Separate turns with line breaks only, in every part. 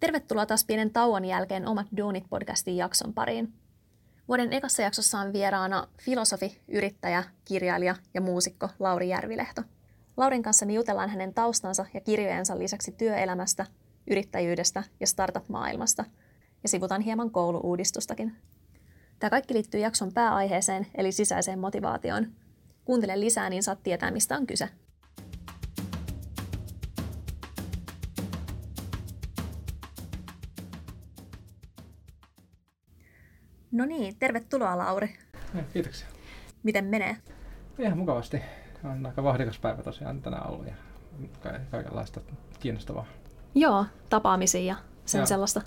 Tervetuloa taas pienen tauon jälkeen Omat Duunit-podcastin jakson pariin. Vuoden ekassa jaksossa on vieraana filosofi, yrittäjä, kirjailija ja muusikko Lauri Järvilehto. Laurin kanssa jutellaan hänen taustansa ja kirjojensa lisäksi työelämästä, yrittäjyydestä ja startup-maailmasta, ja sivutaan hieman kouluuudistustakin. Tämä kaikki liittyy jakson pääaiheeseen, eli sisäiseen motivaatioon. Kuuntele lisää, niin saat tietää, mistä on kyse. No niin, tervetuloa Lauri.
Ja, kiitoksia.
Miten menee?
Ihan mukavasti. On aika vahdikas päivä tosiaan tänään ollut ja ka- kaikenlaista kiinnostavaa.
Joo, tapaamisia ja sen
Joo.
sellaista.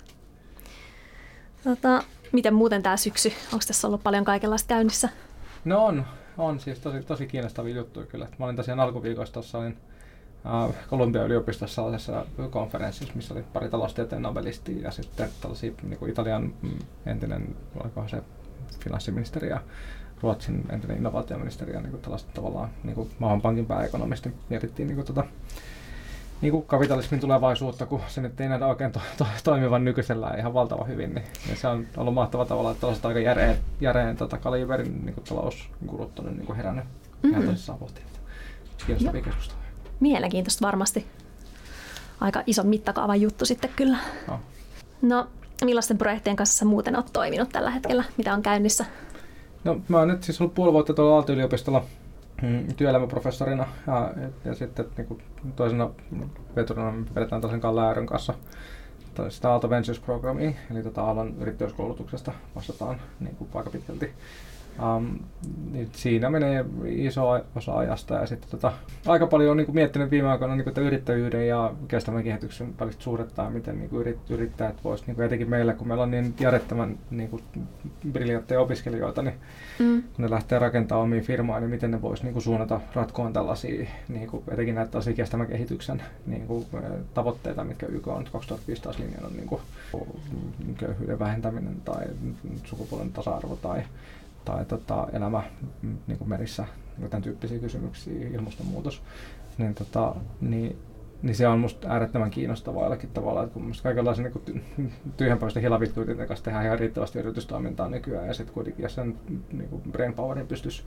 Tota, miten muuten tämä syksy? Onko tässä ollut paljon kaikenlaista käynnissä?
No on, on siis tosi, tosi kiinnostavia juttuja kyllä. Mä olin tosiaan alkuviikosta tuossa olin Kolumbian yliopistossa sellaisessa konferenssissa, missä oli pari taloustieteen nobelistia ja sitten tällaisia niin kuin Italian mm, entinen, olikohan se finanssiministeri ja Ruotsin entinen innovaatioministeri ja niin kuin tällaista tavallaan niin kuin Maailmanpankin pääekonomisti mietittiin niin kuin, tota, niin kuin kapitalismin tulevaisuutta, kun se nyt ei nähdä oikein to, to, toimivan nykyisellään ihan valtavan hyvin, niin, niin se on ollut mahtava tavalla, että tällaiset aika järeen, järeen tota, kaliberin niin kuin talousgurut on nyt niin kuin herännyt mm-hmm. ihan tosissaan pohtiin. Kiinnostavia keskusteluja.
Mielenkiintoista varmasti. Aika ison mittakaavan juttu sitten kyllä.
No.
No, millaisten projektien kanssa sä muuten oot toiminut tällä hetkellä? Mitä on käynnissä?
No, mä oon nyt siis ollut puoli vuotta tuolla Aalto-yliopistolla mm, työelämäprofessorina ja, ja sitten niin kuin toisena veturina me vedetään tällaisen Kalle Äärön kanssa sitä Aalto Ventures-programmia, eli tota Aallon yrittäjyyskoulutuksesta vastataan niin kuin aika pitkälti. Um, niin siinä menee iso osa ajasta ja sitten tota, aika paljon on niin kuin miettinyt viime aikoina niin kuin, että yrittäjyyden ja kestävän kehityksen välistä suhdetta ja miten niin kuin yrit, yrittäjät voisivat, niin kuin etenkin meillä, kun meillä on niin järjettömän niin kuin, briljantteja opiskelijoita, niin
Mm.
kun ne lähtee rakentamaan omia firmaa, niin miten ne voisi niin suunnata ratkoon tällaisia, niin kuin, etenkin näitä tällaisia kestävän kehityksen niin kuin, tavoitteita, mitkä YK on 2005 taas linjannut, niin kuin, köyhyyden vähentäminen tai sukupuolen tasa-arvo tai, tai tota, elämä mm, niin kuin merissä, niin tämän tyyppisiä kysymyksiä, ilmastonmuutos, niin, tota, niin niin se on musta äärettömän kiinnostavaa jollakin tavalla, että kun musta kaikenlaisen niin ty- tyhjänpäiväisten hilavitkuiden kanssa tehdään ihan riittävästi yritystoimintaa nykyään, ja sitten kuitenkin jos sen niin kuin brain powerin pystyisi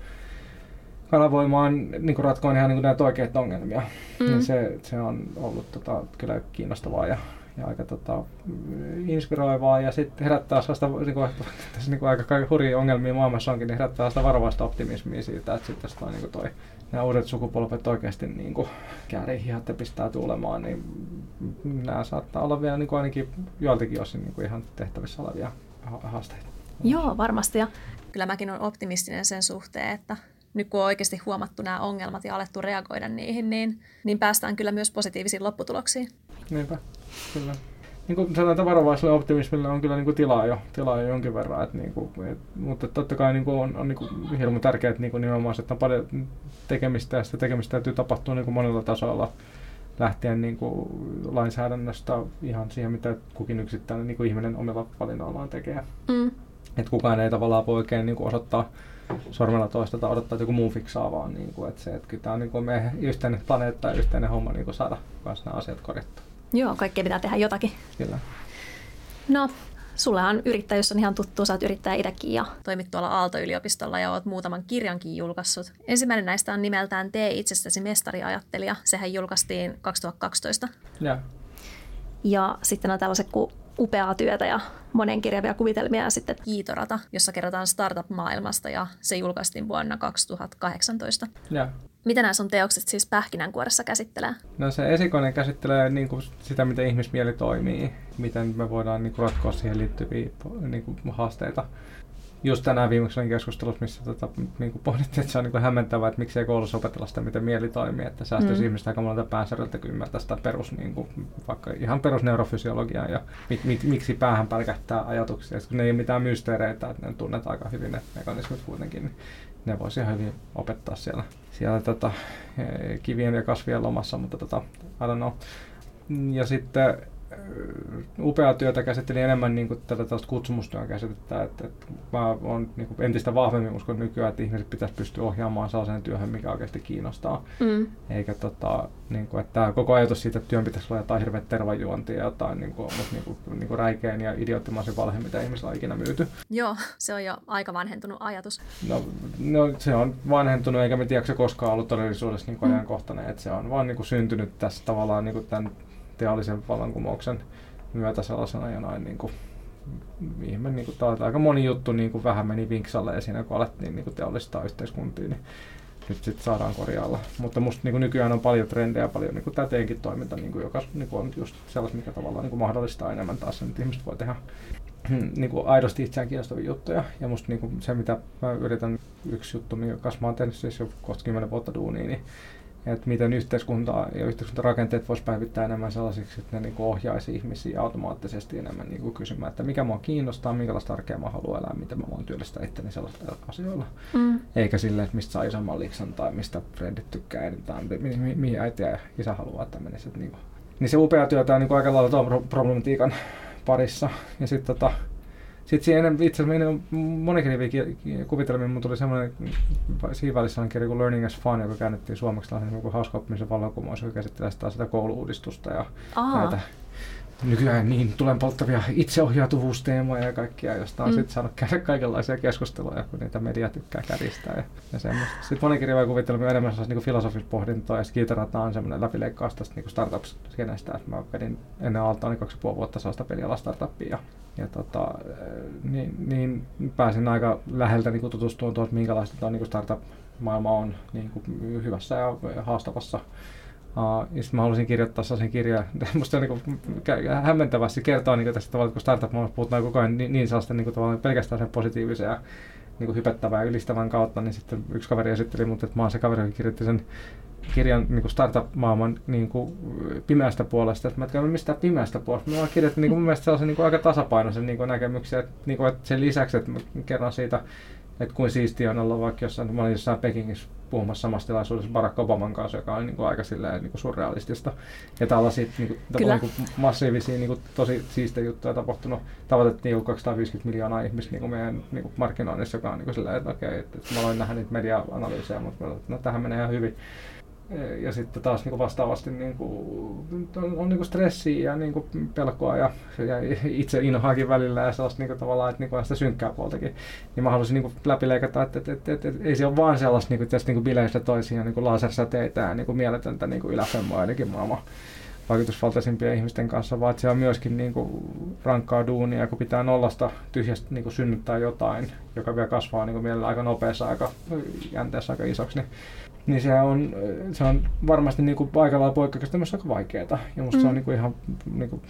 kanavoimaan niin ratkoon ihan niin kuin näitä oikeita ongelmia,
mm.
niin se, se on ollut tota, kyllä kiinnostavaa ja, ja aika tota, inspiroivaa ja sitten herättää sellaista, niin kuin, tässä niin kuin aika hurjia ongelmia maailmassa onkin, niin herättää sellaista varovaista optimismia siitä, että sitten jos niin kuin toi, nämä uudet sukupolvet oikeasti niin kuin ja pistää tuulemaan, niin nämä saattaa olla vielä niin kuin ainakin joiltakin osin niin kuin ihan tehtävissä olevia ha- haasteita.
Joo, varmasti. Ja kyllä mäkin olen optimistinen sen suhteen, että nyt kun on oikeasti huomattu nämä ongelmat ja alettu reagoida niihin, niin, niin päästään kyllä myös positiivisiin lopputuloksiin.
Niinpä, kyllä. Niin kuin sanotaan, että varovaiselle optimismille on kyllä niin kuin tilaa, jo, tilaa jo jonkin verran. Että niin kuin, et, mutta totta kai niin kuin on, on niin kuin hirmu tärkeää, että niin kuin nimenomaan se, että on paljon tekemistä ja sitä tekemistä täytyy tapahtua niin kuin monella tasolla lähtien niin kuin lainsäädännöstä ihan siihen, mitä kukin yksittäinen niin kuin ihminen omilla valinnoillaan tekee.
Mm.
Että kukaan ei tavallaan voi oikein niin kuin osoittaa sormella toista tai odottaa, että joku muu fiksaa vaan. Niin kuin, että se, että kyllä tämä on niin kuin meidän yhteinen planeetta ja yhteinen homma niin kuin saada myös nämä asiat korjattua.
Joo, kaikkea pitää tehdä jotakin.
Kyllä.
No, sullehan yrittäjyys on ihan tuttu, sä oot yrittäjä itsekin ja toimit tuolla Aalto-yliopistolla ja oot muutaman kirjankin julkaissut. Ensimmäinen näistä on nimeltään Tee itsestäsi mestariajattelija. Sehän julkaistiin 2012.
Ja,
Ja sitten on tällaiset kuin upeaa työtä ja monenkirjavia kuvitelmia ja sitten Kiitorata, jossa kerrotaan startup-maailmasta ja se julkaistiin vuonna 2018.
ja.
Mitä nämä sun teokset siis pähkinänkuoressa käsittelee?
No se esikoinen käsittelee niin kuin sitä, miten ihmismieli toimii, miten me voidaan niin kuin ratkoa siihen liittyviä niin kuin haasteita. Just tänään viimeksi olin keskustelussa, missä tota, niin kuin pohdittiin, että se on niin kuin hämmentävää, että miksei koulussa opetella sitä, miten mieli toimii, että säästäisi
Mm.
ihmistä aika monelta päänsärjältä, kun ymmärtää sitä perus, niin kuin, vaikka ihan perusneurofysiologiaa ja mit, mit, miksi päähän pälkähtää ajatuksia. Ja kun ne ei ole mitään mysteereitä, että ne tunnet aika hyvin ne mekanismit kuitenkin, niin ne voisi ihan hyvin opettaa siellä, siellä tota, eh, kivien ja kasvien lomassa, mutta tota, I don't know. Ja sitten upea työtä käsitteli enemmän niin kuin tätä tällaista kutsumustyön käsitettä, että, että mä olen niin kuin entistä vahvemmin uskon nykyään, että ihmiset pitäisi pystyä ohjaamaan sellaiseen työhön, mikä oikeasti kiinnostaa. Mm. Eikä tota, niin kuin, että koko ajatus siitä, että työn pitäisi olla jotain hirveä tervajuontia ja jotain niin kuin, niin kuin, niin kuin räikeän ja idioottimaisen valhe, mitä ihmisillä on ikinä myyty.
Joo, se on jo aika vanhentunut ajatus.
No, no se on vanhentunut, eikä me tiedä, se koskaan ollut todellisuudessa niin kuin mm. ajankohtainen, että se on vaan niin kuin syntynyt tässä tavallaan niin kuin tämän teollisen vallankumouksen myötä sellaisena jonain niin kuin, ihme, niin kuin, aika moni juttu niin kuin vähän meni vinksalle ja siinä kun alettiin niin kuin teollistaa yhteiskuntiin, niin nyt sitten saadaan korjaalla. Mutta musta niin kuin nykyään on paljon trendejä, paljon niin kuin tämä teinkin toiminta, niin kuin, joka niin kuin on just sellaista, mikä tavallaan niin kuin mahdollistaa enemmän taas sen, että ihmiset voi tehdä niin kuin aidosti itseään kiinnostavia juttuja. Ja musta niin kuin se, mitä mä yritän, yksi juttu, minkä kanssa mä oon tehnyt siis jo kohta 10 vuotta duunia, niin että miten yhteiskunta ja yhteiskuntarakenteet voisi päivittää enemmän sellaisiksi, että ne niin ohjaisi ihmisiä automaattisesti enemmän niin kuin kysymään, että mikä mua kiinnostaa, minkälaista arkea mä haluan elää, miten mä voin työllistää itteni sellaisilla asioilla. Mm. Eikä sille, että mistä saa isomman liksan tai mistä frendit tykkää tai mihin, mi- mihin äiti ja isä haluaa, että menisi. Niin, kuin. niin se upea työtä on niin aika lailla tuon problematiikan parissa. Ja sitten tota, sitten siihen itse asiassa monikriviä kuvitelmiin, mutta tuli semmoinen siinä välissä kirja kuin Learning as Fun, joka käännettiin suomeksi tällainen niin hauska oppimisen vallankumous, joka käsittelee sitä, sitä kouluudistusta ja Aa. näitä nykyään niin tulen polttavia itseohjautuvuusteemoja ja kaikkia, josta on mm. sitten saanut käydä kaikenlaisia keskusteluja, kun niitä media tykkää kärjistää ja, ja semmoista. Sitten monikirjavia kuvittelemme on enemmän sellaista niin filosofista pohdintoa ja kiitarata on semmoinen läpileikkaus tästä niin startups-skenestä, että mä vedin ennen alta niin kaksi ja puoli vuotta sellaista peliala startuppia ja, ja tota, niin, niin, pääsin aika läheltä niin tutustumaan tuohon, minkälaista tuo niin startup-maailma on niin kuin hyvässä ja haastavassa. Uh, ja sitten mä halusin kirjoittaa sellaisen kirjan, musta on niin hämmentävästi kertoa niin tästä tavalla, kun startup puhutaan koko ajan niin, niin sellaista niin kuin, pelkästään sen positiivisen ja niin hypettävän ja ylistävän kautta, niin sitten yksi kaveri esitteli mut, että mä oon se kaveri, joka kirjoitti sen kirjan niin startup-maailman niin kuin pimeästä puolesta. Että mä en mistä pimeästä puolesta. Mä oon kirjoittanut niin kuin, mun mielestä sellaisen niin kuin, aika tasapainoisen niin kuin, näkemyksen. Että, niin kuin, että sen lisäksi, että mä kerron siitä, että kuin siistiä on olla vaikka jossain, mä olin jossain Pekingissä puhumassa samassa tilaisuudessa Barack Obaman kanssa, joka on niin kuin aika silleen, niin kuin surrealistista. Ja tällaisia niin kuin, niin kuin massiivisia, niin kuin, tosi siistejä juttuja tapahtunut. Tavoitettiin 250 miljoonaa ihmistä niin kuin meidän niin kuin markkinoinnissa, joka on niin kuin silleen, että okei, että, että mä aloin nähdä niitä media-analyysejä, mutta no, tähän menee ihan hyvin ja sitten taas niin kuin vastaavasti niin kuin, on, on niin kuin stressiä ja niin kuin pelkoa ja, ja itse inhoakin välillä ja sellaista niin kuin, tavallaan, että niin kuin sitä synkkää puoltakin. Niin mä haluaisin niin kuin läpileikata, että, että, että, että, että, ei se ole vaan sellaista niin kuin, tästä, niin kuin bileistä toisiin niin kuin lasersäteitä ja niin kuin mieletöntä niin kuin yläfemmoa ainakin maailman vaikutusvaltaisimpien ihmisten kanssa, vaan että se on myöskin niin kuin rankkaa duunia, kun pitää nollasta tyhjästä niin kuin synnyttää jotain, joka vielä kasvaa niin kuin mielellä aika nopeassa aika jänteessä aika isoksi, niin niin se on, se on varmasti niin kuin paikalla poikkeuksesta myös aika vaikeaa. Ja musta mm. se on mm. niin kuin ihan niin kuin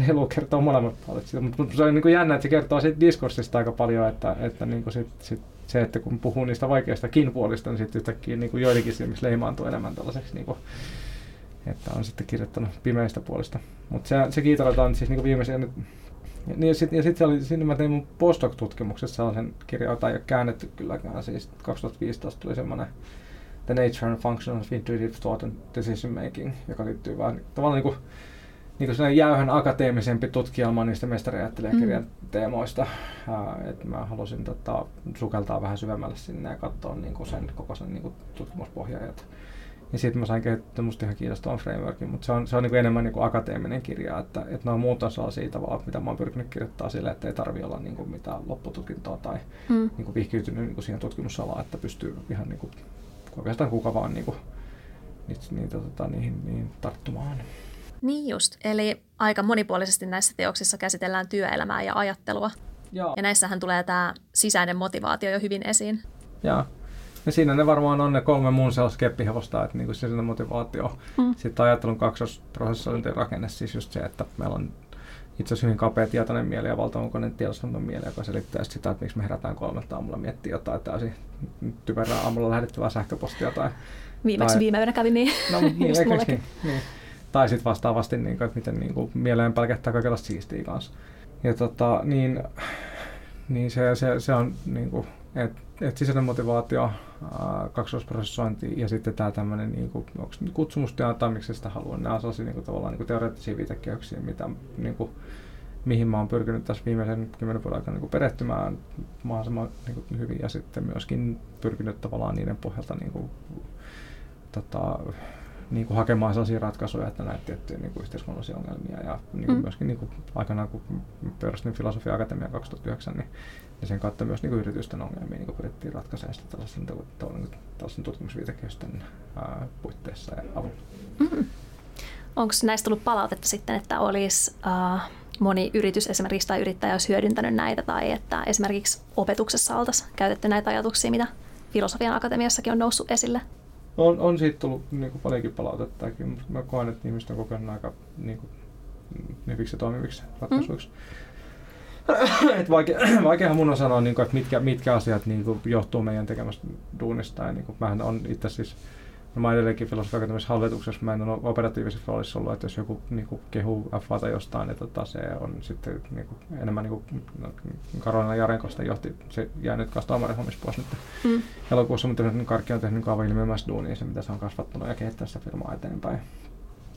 reilu kertoa molemmat puolet siitä. Mutta se on niin kuin jännä, että se kertoo siitä diskurssista aika paljon, että, että niin kuin sit, sit se, että kun puhuu niistä vaikeistakin puolista, niin sitten yhtäkkiä niin kuin joidenkin silmissä leimaantuu enemmän tällaiseksi, niin kuin, että on sitten kirjoittanut pimeistä puolista. Mutta se, se kiitarataan siis niin viimeisen niin, ja sitten sit se oli, siinä mä tein mun postdoc-tutkimuksessa sellaisen kirjan, jota ei ole käännetty kylläkään. Siis 2015 tuli semmoinen The Nature and Function of Intuitive Thought and Decision Making, joka liittyy vähän tavallaan niin kuin, niin kuin jäyhän akateemisempi tutkielma niistä mestariajattelijakirjan mm. teemoista. Että mä halusin tota, sukeltaa vähän syvemmälle sinne ja katsoa niin kuin sen koko sen niin kuin tutkimuspohjaa. Ja sitten mä sain kehittää musta ihan kiinnostavan frameworkin, mutta se on, se on niin kuin enemmän niin kuin akateeminen kirja, että, että nämä muut on sellaisia tavalla, mitä mä oon pyrkinyt kirjoittaa sille, että ei tarvi olla niin kuin mitään loppututkintoa tai mm. niin kuin vihkiytynyt niin kuin siihen tutkimusalaan, että pystyy ihan niin kuin oikeastaan kuka vaan niin kuin, niitä, niitä, tota, niihin, niihin tarttumaan.
Niin just, eli aika monipuolisesti näissä teoksissa käsitellään työelämää ja ajattelua. Joo. Ja näissähän tulee tämä sisäinen motivaatio jo hyvin esiin.
Joo. Ja siinä ne varmaan on ne kolme muun sellaista keppihevosta, että niin kuin sisäinen motivaatio. Mm. Sitten ajattelun kaksosprosessointin rakenne, siis just se, että meillä on itse asiassa hyvin kapea tietoinen mieli ja valtavankoinen tiedostunnon mieli, joka selittää sitä, että miksi me herätään kolmelta aamulla miettiä jotain täysin typerää aamulla lähetettävää sähköpostia. Tai,
Viimeksi tai, viime yönä kävi niin.
No, niin, niin, niin. Tai sitten vastaavasti, niin kuin, että miten niin kuin, mieleen pelkättää kaikenlaista siistiä kanssa. Ja tota, niin, niin se, se, se on, niin kuin, että et sisäinen motivaatio, kaksoisprosessointi ja sitten tämä tämmöinen niin kuin, onko kutsumustyö tai miksi sitä haluan. Nämä on sellaisia niin kuin, tavallaan niin kuin teoreettisia viitekehyksiä, mitä, niin kuin, mihin mä oon pyrkinyt tässä viimeisen kymmenen vuoden aikana niin perehtymään mahdollisimman niin kuin, hyvin ja sitten myöskin pyrkinyt tavallaan niiden pohjalta niin kuin, tota, niin kuin hakemaan sellaisia ratkaisuja, että näitä tiettyjä niin kuin yhteiskunnallisia ongelmia. Ja niin kuin mm. myöskin niin kuin aikanaan, kun perustin Filosofia Akatemia 2009, niin, niin sen kautta myös niin kuin yritysten ongelmia niin kuin pyrittiin ratkaisemaan sitä tällaisen, tällaisen tutkimusviitekehysten ää, puitteissa ja avulla. Mm-hmm.
Onko näistä tullut palautetta sitten, että olisi uh, moni yritys esimerkiksi tai yrittäjä olisi hyödyntänyt näitä tai että esimerkiksi opetuksessa oltaisiin käytetty näitä ajatuksia, mitä Filosofian Akatemiassakin on noussut esille?
On, on siitä tullut niin kuin paljonkin palautettakin, mutta mä koen, että ihmiset on kokenut aika niin kuin, hyviksi ja toimiviksi ratkaisuiksi. Mm. Et vaikea, vaikeahan mun on sanoa, niin kuin, että mitkä, mitkä asiat niin kuin, johtuu meidän tekemästä duunista. Ja, niin kuin, mähän on itse siis No mä edelleenkin filosofiakatemiassa hallituksessa, mä en ole operatiivisessa roolissa ollut, että jos joku niin kuin, kehuu f tai jostain, niin tota, se on sitten niin kuin, enemmän niin kuin, no, Karolina Jarenkosta johti, se jäi nyt kanssa tuomarihommissa pois nyt mm. elokuussa, mutta niin Karkki on tehnyt niin aivan ilmiömässä duunia se, mitä se on kasvattanut ja kehittänyt sitä firmaa eteenpäin.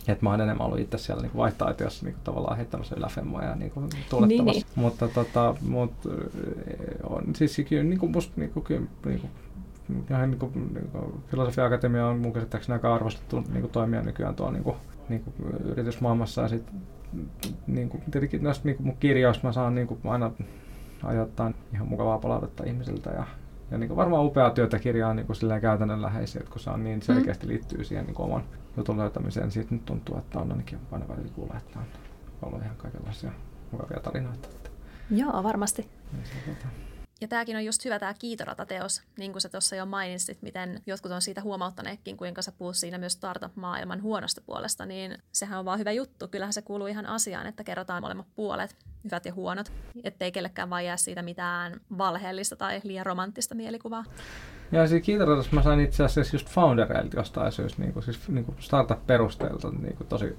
Et mä oon enemmän ollut itse siellä niin vaihtoehtoissa niin tavallaan heittämässä yläfemmoja ja niin kuin, tuulettamassa. Niin, niin. Mutta tota, mut, on siis kyllä niin kuin, musta niin kuin, niin kuin, ihan niin kuin, niin kuin Filosofia-akatemia on mun käsittääkseni aika arvostettu niin kuin toimija nykyään tuolla niin kuin, niin kuin yritysmaailmassa. Ja sit, niin kuin, tietenkin näistä niin kuin mun kirjoista mä saan niin kuin aina ajoittain ihan mukavaa palautetta ihmisiltä ja, ja niin kuin varmaan upeaa työtä kirjaa niin kuin käytännönläheisiä, että kun se on niin selkeästi mm. liittyy siihen niin kuin oman jutun löytämiseen, niin siitä nyt tuntuu, että on ainakin aina välillä kuulla, että on ollut ihan kaikenlaisia mukavia tarinoita.
Joo, varmasti. Ja se, tota, ja tämäkin on just hyvä tämä kiitoratateos, niin kuin sä tuossa jo mainitsit, miten jotkut on siitä huomauttaneetkin, kuinka sä puhut siinä myös startup-maailman huonosta puolesta, niin sehän on vaan hyvä juttu. Kyllähän se kuuluu ihan asiaan, että kerrotaan molemmat puolet, hyvät ja huonot, ettei kellekään vaan jää siitä mitään valheellista tai liian romanttista mielikuvaa.
Ja siis kiitoratas mä sain itse asiassa just foundereilta jostain syystä, niin kuin, siis niin kuin startup-perusteelta niin kuin tosi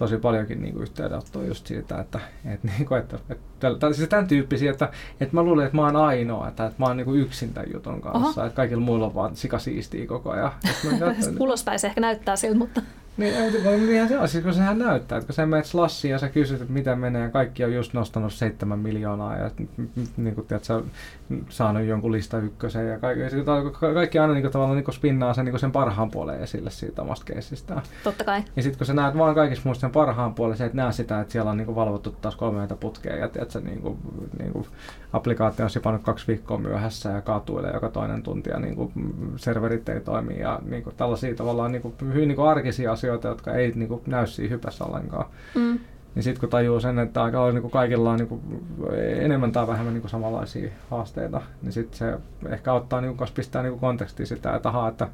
tosi paljonkin niin kuin yhteydenottoa just siitä, että, että, niin kuin, että, että, että siis tämän tyyppisiä, että, että mä luulen, että mä oon ainoa, että, että mä oon niin kuin yksin tämän jutun kanssa, Oho. että kaikilla muilla on vaan sikasiistiä koko ajan.
Ulospäin se ehkä näyttää siltä, mutta...
Niin, niinhän se on, siis kun sehän näyttää, että kun sä menet slassiin ja sä kysyt, että miten menee, ja kaikki on just nostanut seitsemän miljoonaa ja niin kuin, tiedät, sä saanut jonkun lista ykkösen ja kaikki, kaikki aina niin kuin, tavallaan niin kuin spinnaa sen, niin kuin sen parhaan puolen esille siitä omasta keissistä.
Totta kai.
Ja sitten kun sä näet vaan kaikissa muista sen parhaan puolen, sä et näe sitä, että siellä on niin kuin, valvottu taas 30 putkea ja tiedät, sä, niin kuin, niin kuin, applikaatio on sipannut kaksi viikkoa myöhässä ja kaatuilee joka toinen tunti ja niin kuin, serverit ei toimi ja niin kuin, tällaisia tavallaan niin kuin, hyvin niin kuin arkisia asioita, jotka ei niin kuin, näy siinä hypässä ollenkaan. Mm. Niin sitten kun tajuu sen, että aika niin kuin kaikilla on niin kuin, enemmän tai vähemmän niin kuin samanlaisia haasteita, niin sitten se ehkä ottaa niin kuin, pistää niin kuin kontekstiin sitä, että ahaa, että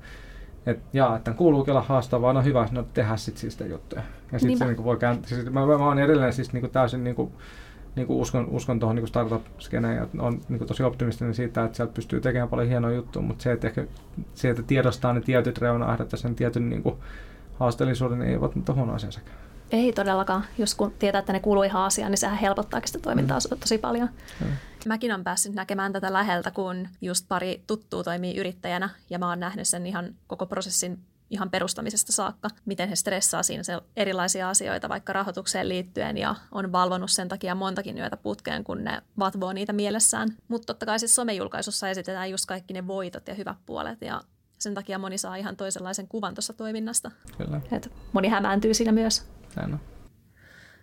et, jaa, että kuuluukin olla haastavaa, no hyvä, no tehdä sitten siis sitä juttuja. Ja sitten se niin kuin, voi kääntää, siis, mä, mä, mä oon edelleen siis niin kuin, täysin niin kuin, niin kuin uskon, uskon tuohon niin startup-skeneen ja on niin kuin tosi optimistinen siitä, että sieltä pystyy tekemään paljon hienoja juttuja, mutta se, että, ehkä, se, että tiedostaa ne tietyt reunaehdat ja sen tietyn niin kuin, haasteellisuuden, niin ei ole nyt huono asia sekään.
Ei todellakaan. Jos kun tietää, että ne kuuluu ihan asiaan, niin sehän helpottaakin sitä toimintaa mm. tosi paljon. Mm. Mäkin olen päässyt näkemään tätä läheltä, kun just pari tuttuu toimii yrittäjänä ja mä oon nähnyt sen ihan koko prosessin ihan perustamisesta saakka, miten he stressaa siinä se erilaisia asioita vaikka rahoitukseen liittyen ja on valvonut sen takia montakin yötä putkeen, kun ne vatvoo niitä mielessään. Mutta totta kai siis somejulkaisussa esitetään just kaikki ne voitot ja hyvät puolet ja sen takia moni saa ihan toisenlaisen kuvan tuossa toiminnasta. Kyllä. Et moni hämääntyy siinä myös. Näin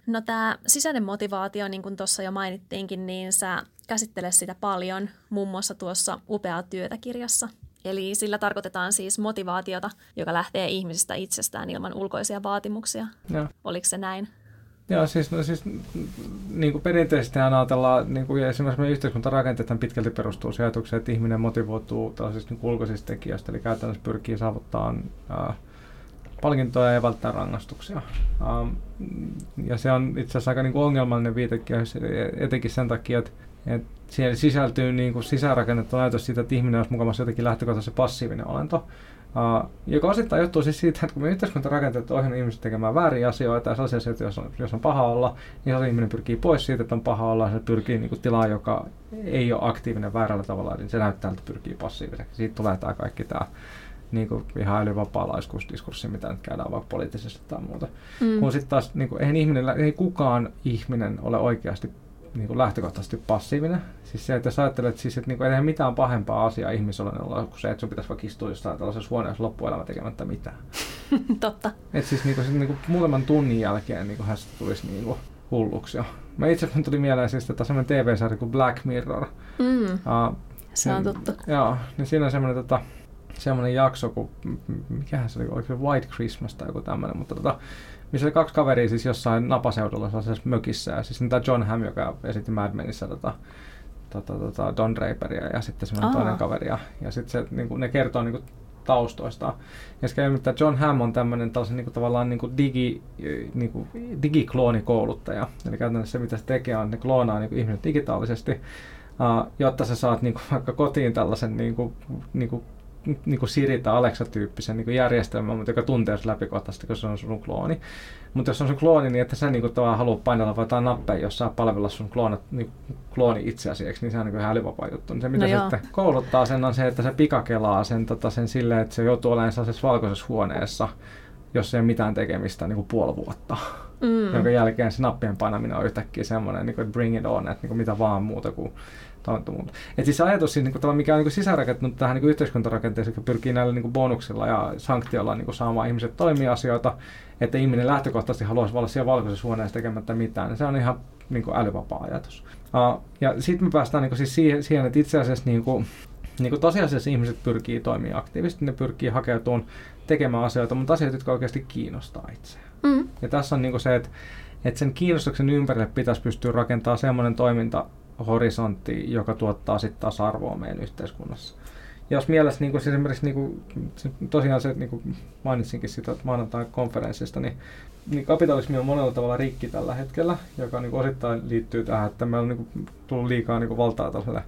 No tämä sisäinen motivaatio, niin kuin tuossa jo mainittiinkin, niin sä käsittelet sitä paljon muun muassa tuossa Upeaa työtä kirjassa. Eli sillä tarkoitetaan siis motivaatiota, joka lähtee ihmisestä itsestään ilman ulkoisia vaatimuksia. Ja. Oliko se näin?
Joo, siis, no, siis niin kuin perinteisesti ajatellaan, niin kuin esimerkiksi meidän yhteiskuntarakenteet pitkälti perustuu siihen ajatukseen, että ihminen motivoituu tällaisista niin ulkoisista tekijöistä, eli käytännössä pyrkii saavuttamaan ää, palkintoja ja välttää rangaistuksia. Ää, ja se on itse asiassa aika niin kuin ongelmallinen viitekehys, etenkin sen takia, että, että siellä sisältyy niin kuin sisäänrakennettu ajatus siitä, että ihminen olisi mukavasti jotenkin lähtökohtaisesti passiivinen olento, Uh, joka osittain johtuu siis siitä, että kun me yhteiskuntarakenteet on ohjannut ihmiset tekemään vääriä asioita ja sellaisia asioita, jos on, jos on paha olla, niin se ihminen pyrkii pois siitä, että on paha olla, se pyrkii niin kuin, tilaan, joka ei ole aktiivinen väärällä tavalla, niin se näyttää, että pyrkii passiiviseksi. Siitä tulee tämä kaikki tämä niin kuin ihan älyvapaa-laiskuusdiskurssi, mitä nyt käydään vaikka poliittisesti tai muuta. Mm. Kun sitten taas, niin kuin, eihän ihminen, ei kukaan ihminen ole oikeasti niin kuin lähtökohtaisesti passiivinen. Siis se, että jos ajattelet, siis, että niin kuin, ei mitään pahempaa asiaa ihmisolennella kuin se, että sun pitäisi vaikka istua jossain tällaisessa huoneessa loppuelämä tekemättä mitään.
Totta.
Et siis niin kuin, niin kuin, muutaman tunnin jälkeen niin kuin hästä tulisi niin kuin, hulluksi jo. Mä itse asiassa tuli mieleen siis, että semmoinen TV-sarja kuin Black Mirror.
Mm. Uh, se on tuttu.
Joo, niin siinä on semmoinen tota, semmoinen jakso, kun, mikähän se oli, oliko se White Christmas tai joku tämmöinen, mutta tota, missä oli kaksi kaveria siis jossain napaseudulla sellaisessa mökissä, ja siis tämä John Hamm, joka esitti Mad Menissä tota, tota, tota Don Draperia, ja sitten semmoinen toinen kaveri, ja, ja sitten se, niin kuin, ne kertoo niin kuin, taustoista. Ja se että John Hamm on tämmöinen tällaisen niin kuin, tavallaan niin kuin digi, niin kuin, digikloonikouluttaja. Eli käytännössä se, mitä se tekee, on, että ne kloonaa niin kuin ihmiset digitaalisesti, uh, jotta sä saat niin kuin, vaikka kotiin tällaisen niin kuin, niin kuin niin kuin Siri tai Alexa-tyyppisen niin järjestelmän, mutta joka tuntee sinut läpikohtaisesti, kun se on sun klooni. Mutta jos on sun klooni, niin että sä niin kuin, haluat painella vai jotain nappeja, jos saa palvella sun klooni, niin, klooni itse asiaksi, niin se on niin ihan älyvapaa juttu. Niin se, mitä no se sitten kouluttaa sen, on se, että se pikakelaa sen, tota, sen silleen, että se joutuu olemaan sellaisessa valkoisessa huoneessa, jos ei ole mitään tekemistä niin kuin puoli vuotta. Mm. Jonka jälkeen se nappien painaminen on yhtäkkiä semmoinen, niin kuin, että bring it on, että niin kuin mitä vaan muuta kuin taantumuutta. Et siis ajatus, siis, niin kuin, mikä on niin sisäänrakentunut tähän niin yhteiskuntarakenteeseen, joka pyrkii näillä niin bonuksilla ja sanktioilla niin saamaan ihmiset toimia asioita, että ihminen lähtökohtaisesti haluaisi olla siellä valkoisessa huoneessa tekemättä mitään, niin se on ihan niin kuin älyvapaa ajatus. Uh, ja sitten me päästään niin kuin, siis siihen, siihen, että itse asiassa niin kuin, niin kuin tosiasiassa ihmiset pyrkii toimia aktiivisesti, ne pyrkii hakeutumaan tekemään asioita, mutta asioita, jotka oikeasti kiinnostaa itseään. Mm. Ja tässä on niin kuin se, että, että sen kiinnostuksen ympärille pitäisi pystyä rakentamaan semmoinen toiminta, horisontti, joka tuottaa sitten taas arvoa meidän yhteiskunnassa. Ja jos mielessä niin kuin, siis esimerkiksi niin kuin, tosiaan se, niin kuin mainitsinkin sitä maanantain konferenssista, niin, niin kapitalismi on monella tavalla rikki tällä hetkellä, joka niin kuin, osittain liittyy tähän, että meillä on niin kuin, tullut liikaa niin kuin, valtaa tällaiselle,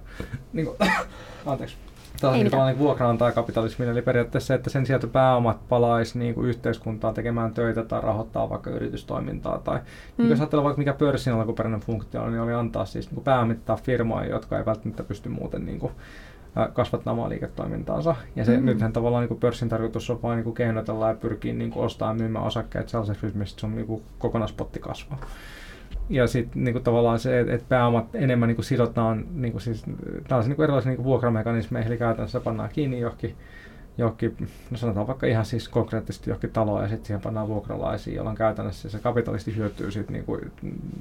niin anteeksi, tällainen niin vuokraantaa kapitalismin, eli periaatteessa se, että sen sijaan, että pääomat palaisi niin kuin yhteiskuntaan tekemään töitä tai rahoittaa vaikka yritystoimintaa, tai niin mm. niin jos ajatellaan vaikka mikä pörssin alkuperäinen funktio on, niin oli antaa siis niin kuin pääomittaa firmoja, jotka ei välttämättä pysty muuten niin kuin, kasvattamaan liiketoimintaansa. Ja se, mm-hmm. nythän tavallaan niin kuin pörssin tarkoitus on vain niin keinotella ja pyrkiä niin kuin ostamaan myymään osakkeet sellaiseksi, mistä sun niin kuin kokonaispotti kasvaa ja sitten niinku tavallaan se, että et pääomat enemmän niinku sidotaan niinku siis, tällaisia niinku erilaisia niinku vuokramekanismeja, eli käytännössä pannaan kiinni johonkin, johonkin, no sanotaan vaikka ihan siis konkreettisesti johonkin taloa ja sitten siihen pannaan vuokralaisia, jolloin käytännössä se kapitalisti hyötyy sitten niinku,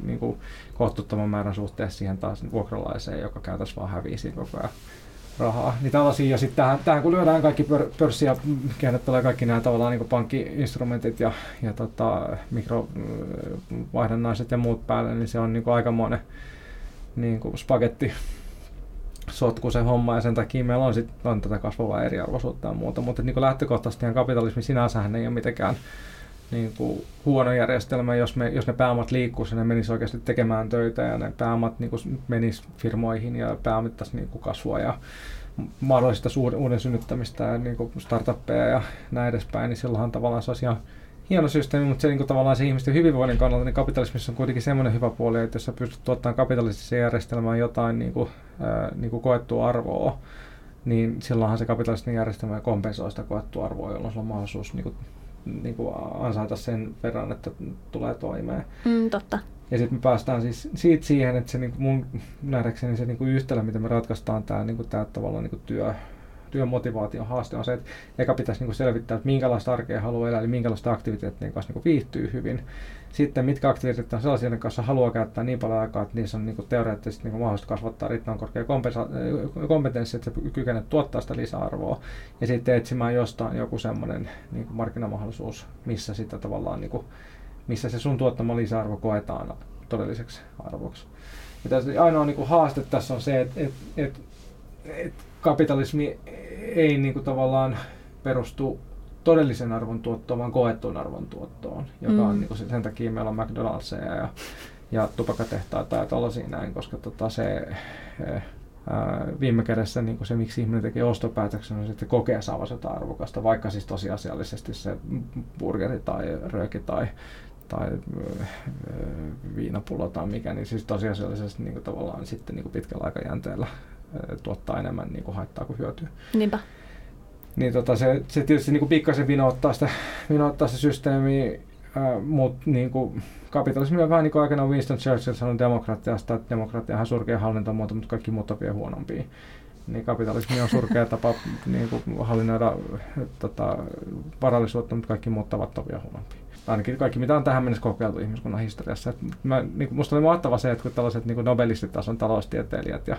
niinku kohtuuttoman määrän suhteessa siihen taas vuokralaiseen, joka käytännössä vaan hävii siinä koko ajan rahaa. Niin tällaisia, ja sitten tähän, tähän kun lyödään kaikki pör, pörssi ja kaikki nämä tavallaan niin pankkiinstrumentit ja, ja tota, mikrovaihdannaiset ja muut päälle, niin se on niin aikamoinen niin spagetti sotku se homma ja sen takia meillä on, sit, on tätä kasvavaa eriarvoisuutta ja muuta, mutta niin lähtökohtaisesti kapitalismi sinänsä ei ole mitenkään niin kuin huono järjestelmä, jos, me, jos ne pääomat liikkuu, ne menis oikeasti tekemään töitä ja ne pääomat niin kuin menis firmoihin ja pääomittaisi niin kuin kasvua ja mahdollista uuden synnyttämistä ja niin kuin startuppeja ja näin edespäin, niin silloinhan tavallaan se olisi ihan hieno systeemi, mutta se niin kuin tavallaan se ihmisten hyvinvoinnin kannalta, niin kapitalismissa on kuitenkin semmoinen hyvä puoli, että jos sä pystyt tuottamaan kapitalistiseen järjestelmään jotain niin kuin, ää, niin kuin koettua arvoa, niin silloinhan se kapitalistinen järjestelmä kompensoi sitä koettua arvoa, jolloin sulla on mahdollisuus niin kuin, niin kuin ansaita sen verran, että tulee toimeen.
Mm, totta.
Ja sitten me päästään siis siitä siihen, että se niin kuin mun nähdäkseni se niin kuin yhtälö, miten me ratkaistaan tämä, niin kuin tavallaan niin kuin työ, työmotivaation haaste on se, että eka pitäisi niin kuin selvittää, että minkälaista arkea haluaa elää, eli minkälaista aktiviteettien kanssa niin kuin viihtyy hyvin. Sitten mitkä aktiviteetit on sellaisia, joiden kanssa haluaa käyttää niin paljon aikaa, että niissä on niin kuin teoreettisesti niin kuin mahdollista kasvattaa riittävän korkea kompensa- kompetenssi, että se kykenee tuottaa sitä lisäarvoa. Ja sitten etsimään jostain joku semmoinen niin kuin markkinamahdollisuus, missä sitä tavallaan niin kuin, missä se sun tuottama lisäarvo koetaan todelliseksi arvoksi. Ja tässä ainoa niin kuin haaste tässä on se, että, että, että, että kapitalismi ei niin kuin tavallaan perustu todellisen arvon tuottoon, vaan koettuun arvon tuottoon, joka mm. on niin kuin sen takia meillä on McDonald'sia ja, ja tupakatehtaita ja tällaisia näin, koska tota se, eh, ää, viime kädessä niin kuin se, miksi ihminen tekee ostopäätöksen, on sitten kokea saavansa jotain arvokasta, vaikka siis tosiasiallisesti se burgeri tai rööki tai, tai viinapullo tai mikä, niin siis tosiasiallisesti niin kuin tavallaan sitten niin kuin pitkällä aikajänteellä tuottaa enemmän niin kuin haittaa kuin hyötyä.
Niinpä.
Niin tota, se, se tietysti niin kuin pikkasen vinouttaa sitä, vinouttaa sitä systeemiä, mutta niin kuin, kapitalismi on vähän niin kuin aikanaan Winston Churchill sanoi demokratiasta, että demokratia on surkea hallintomuoto, mutta kaikki muut on vielä huonompia. Niin kapitalismi on surkea tapa niin kuin hallinnoida tota, varallisuutta, mutta kaikki muut tavat on vielä huonompia. Ainakin kaikki, mitä on tähän mennessä kokeiltu ihmiskunnan historiassa. Et mä, niin kuin, musta oli mahtava se, että kun tällaiset niin kuin nobelistitason taloustieteilijät ja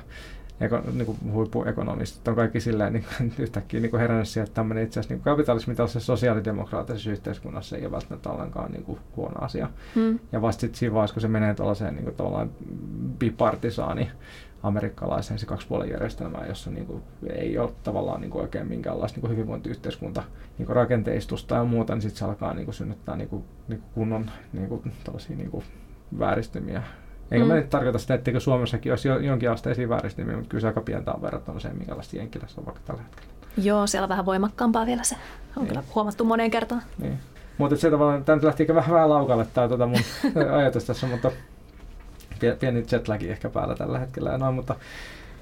eko, niin kuin huippuekonomistit on kaikki silleen niin kuin, yhtäkkiä niin kuin herännyt siihen, että tämmöinen itse asiassa niin kapitalismi tällaisessa sosiaalidemokraattisessa yhteiskunnassa ei ole välttämättä ollenkaan niin kuin, huono asia. Hmm. Ja vasta sitten siinä vaiheessa, kun se menee tällaiseen niin kuin, tavallaan bipartisaani amerikkalaiseen se kaksipuolen järjestelmään, jossa niin kuin, ei ole tavallaan niin kuin, oikein minkäänlaista niin kuin hyvinvointiyhteiskunta niin kuin rakenteistusta ja muuta, niin sitten se alkaa niin kuin, synnyttää niin kuin, niin kuin kunnon niin kuin, tällaisia niin kuin, vääristymiä eikä mm. mä nyt tarkoita sitä, etteikö Suomessakin olisi jonkin asteisiin vääristymiä, mutta kyllä se aika pientä on verrattuna siihen, minkälaista Jenkilässä on vaikka tällä hetkellä.
Joo, siellä on vähän voimakkaampaa vielä se. On niin. kyllä huomattu moneen kertaan.
Niin. Mutta se tavallaan, tämä lähti vähän, vähän laukalle tämä tota mun ajatus tässä, mutta pieni jetlagi ehkä päällä tällä hetkellä ja noin, mutta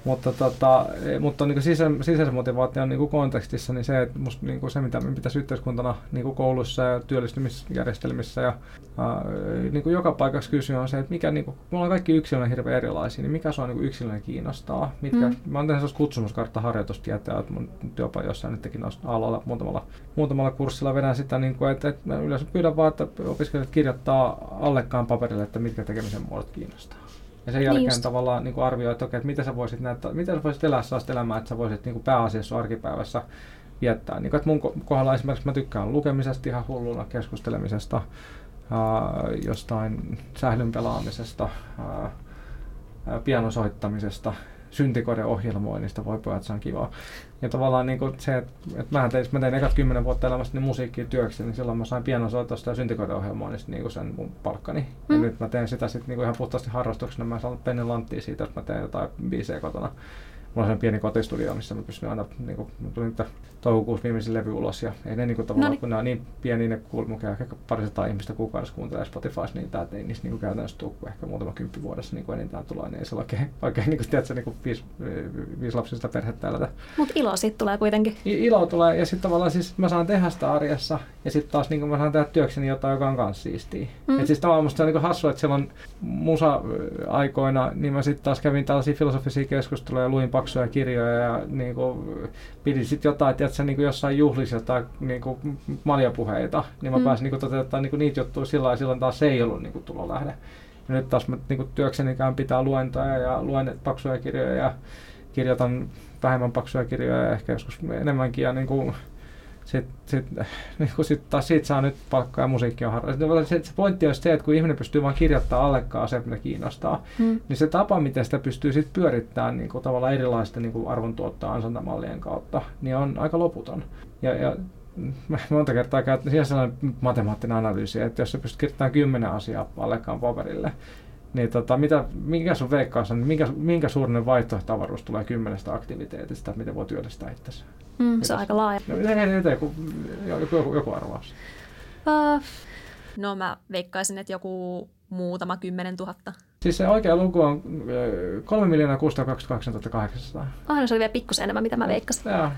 mutta, tota, mutta niin sisä, sisäisen motivaation niin kontekstissa niin se, että musta, niin se, mitä me pitäisi yhteiskuntana niin koulussa ja työllistymisjärjestelmissä ja ää, niin joka paikassa kysyä on se, että mikä, niin kuin, me ollaan kaikki yksilöitä hirveän erilaisia, niin mikä sua niin yksilönä kiinnostaa? Mitkä, mm. Mä oon tehnyt sellaista kutsumuskarttaharjoitustietä, että mun työpajoissa nyt tekin alalla muutamalla, muutamalla kurssilla vedän sitä, niin kuin, että, että mä yleensä pyydän vaan, että opiskelijat kirjoittaa allekkaan paperille, että mitkä tekemisen muodot kiinnostaa. Ja sen jälkeen niin tavallaan niin kuin arvioi, että, okei, että miten sä voisit, näyttää, miten sä voisit elää sellaista elämää, että sä voisit niin kuin pääasiassa arkipäivässä viettää. Niin että mun kohdalla esimerkiksi mä tykkään lukemisesta ihan hulluna, keskustelemisesta, ää, jostain sählyn pelaamisesta, ää, pianosoittamisesta, syntikodeohjelmoinnista, voi pojat, se on kiva. Ja tavallaan niin kuin se, että, että mä tein, mä tein ekat kymmenen vuotta elämästä niin musiikkia työksi, niin silloin mä sain pianosoitosta ja syntikodeohjelmoinnista niin kuin sen mun palkkani. Mm. Ja nyt mä teen sitä sitten niin kuin ihan puhtaasti harrastuksena, mä saan pennin lanttia siitä, että mä teen jotain biisejä kotona mulla on pieni kotistudio, missä mä pystyn aina, niin kuin, mä tulin toukokuussa viimeisen levy ulos ja ei ne niin kuin, tavallaan, kun ne on niin pieni, ne kuulumukea, ehkä parisataa ihmistä kuukaudessa kuuntelee Spotifys, niin tää ei niistä niin kuin, käytännössä tule, kun ehkä muutama kymppi vuodessa niin kuin enintään tulee, niin ei se ole oikein, oikein niin kuin, tiedätkö, niin kuin viisi, viisi lapsista perhettä elätä.
Mutta ilo sitten tulee kuitenkin.
I, ilo tulee ja sitten tavallaan siis mä saan tehdä sitä arjessa ja sitten taas niin kuin, mä saan tehdä työkseni jotain, joka on kanssa siistiä. Mm. Et siis tavallaan musta se on niin hassua, että silloin musa-aikoina, niin mä sitten taas kävin tällaisia filosofisia keskusteluja ja luin paksuja kirjoja ja niin kuin, pidin sitten jotain, tiedätkö, niin kuin jossain juhlissa jotain niin kuin maljapuheita, niin mä mm. pääsin niin kuin, toteuttamaan niin kuin niitä juttuja sillä lailla, silloin taas se ei ollut niin kuin, tulolähde. Ja nyt taas mä niin kuin, työkseni pitää luentoja ja luen paksuja kirjoja ja kirjoitan vähemmän paksuja kirjoja ja ehkä joskus enemmänkin ja niin kuin, sitten sit, niin sit taas siitä saa nyt palkkaa ja musiikki on harrastus. Se, se pointti on se, että kun ihminen pystyy vain kirjoittamaan allekaan se, mitä kiinnostaa, hmm. niin se tapa, miten sitä pystyy sit pyörittämään niin kuin, tavallaan erilaisten niin kuin arvontuottaa ansantamallien kautta, niin on aika loputon. Ja, ja monta kertaa käytän siihen sellainen matemaattinen analyysi, että jos sä pystyt kirjoittamaan kymmenen asiaa allekaan paperille, niin tota, mitä, mikä sun veikkaus on, minkä, minkä suurinen vaihtoehtoavaruus tulee kymmenestä aktiviteetista, miten voi työllistää itsensä?
Mm, se on aika laaja.
No, ei, joku, joku, joku arvaus. Uh,
no mä veikkaisin, että joku muutama kymmenen tuhatta.
Siis se oikea luku on 3 miljoonaa 622 800.
Ah, no se oli vielä pikkusen enemmän, mitä mä veikkasin.
Joo.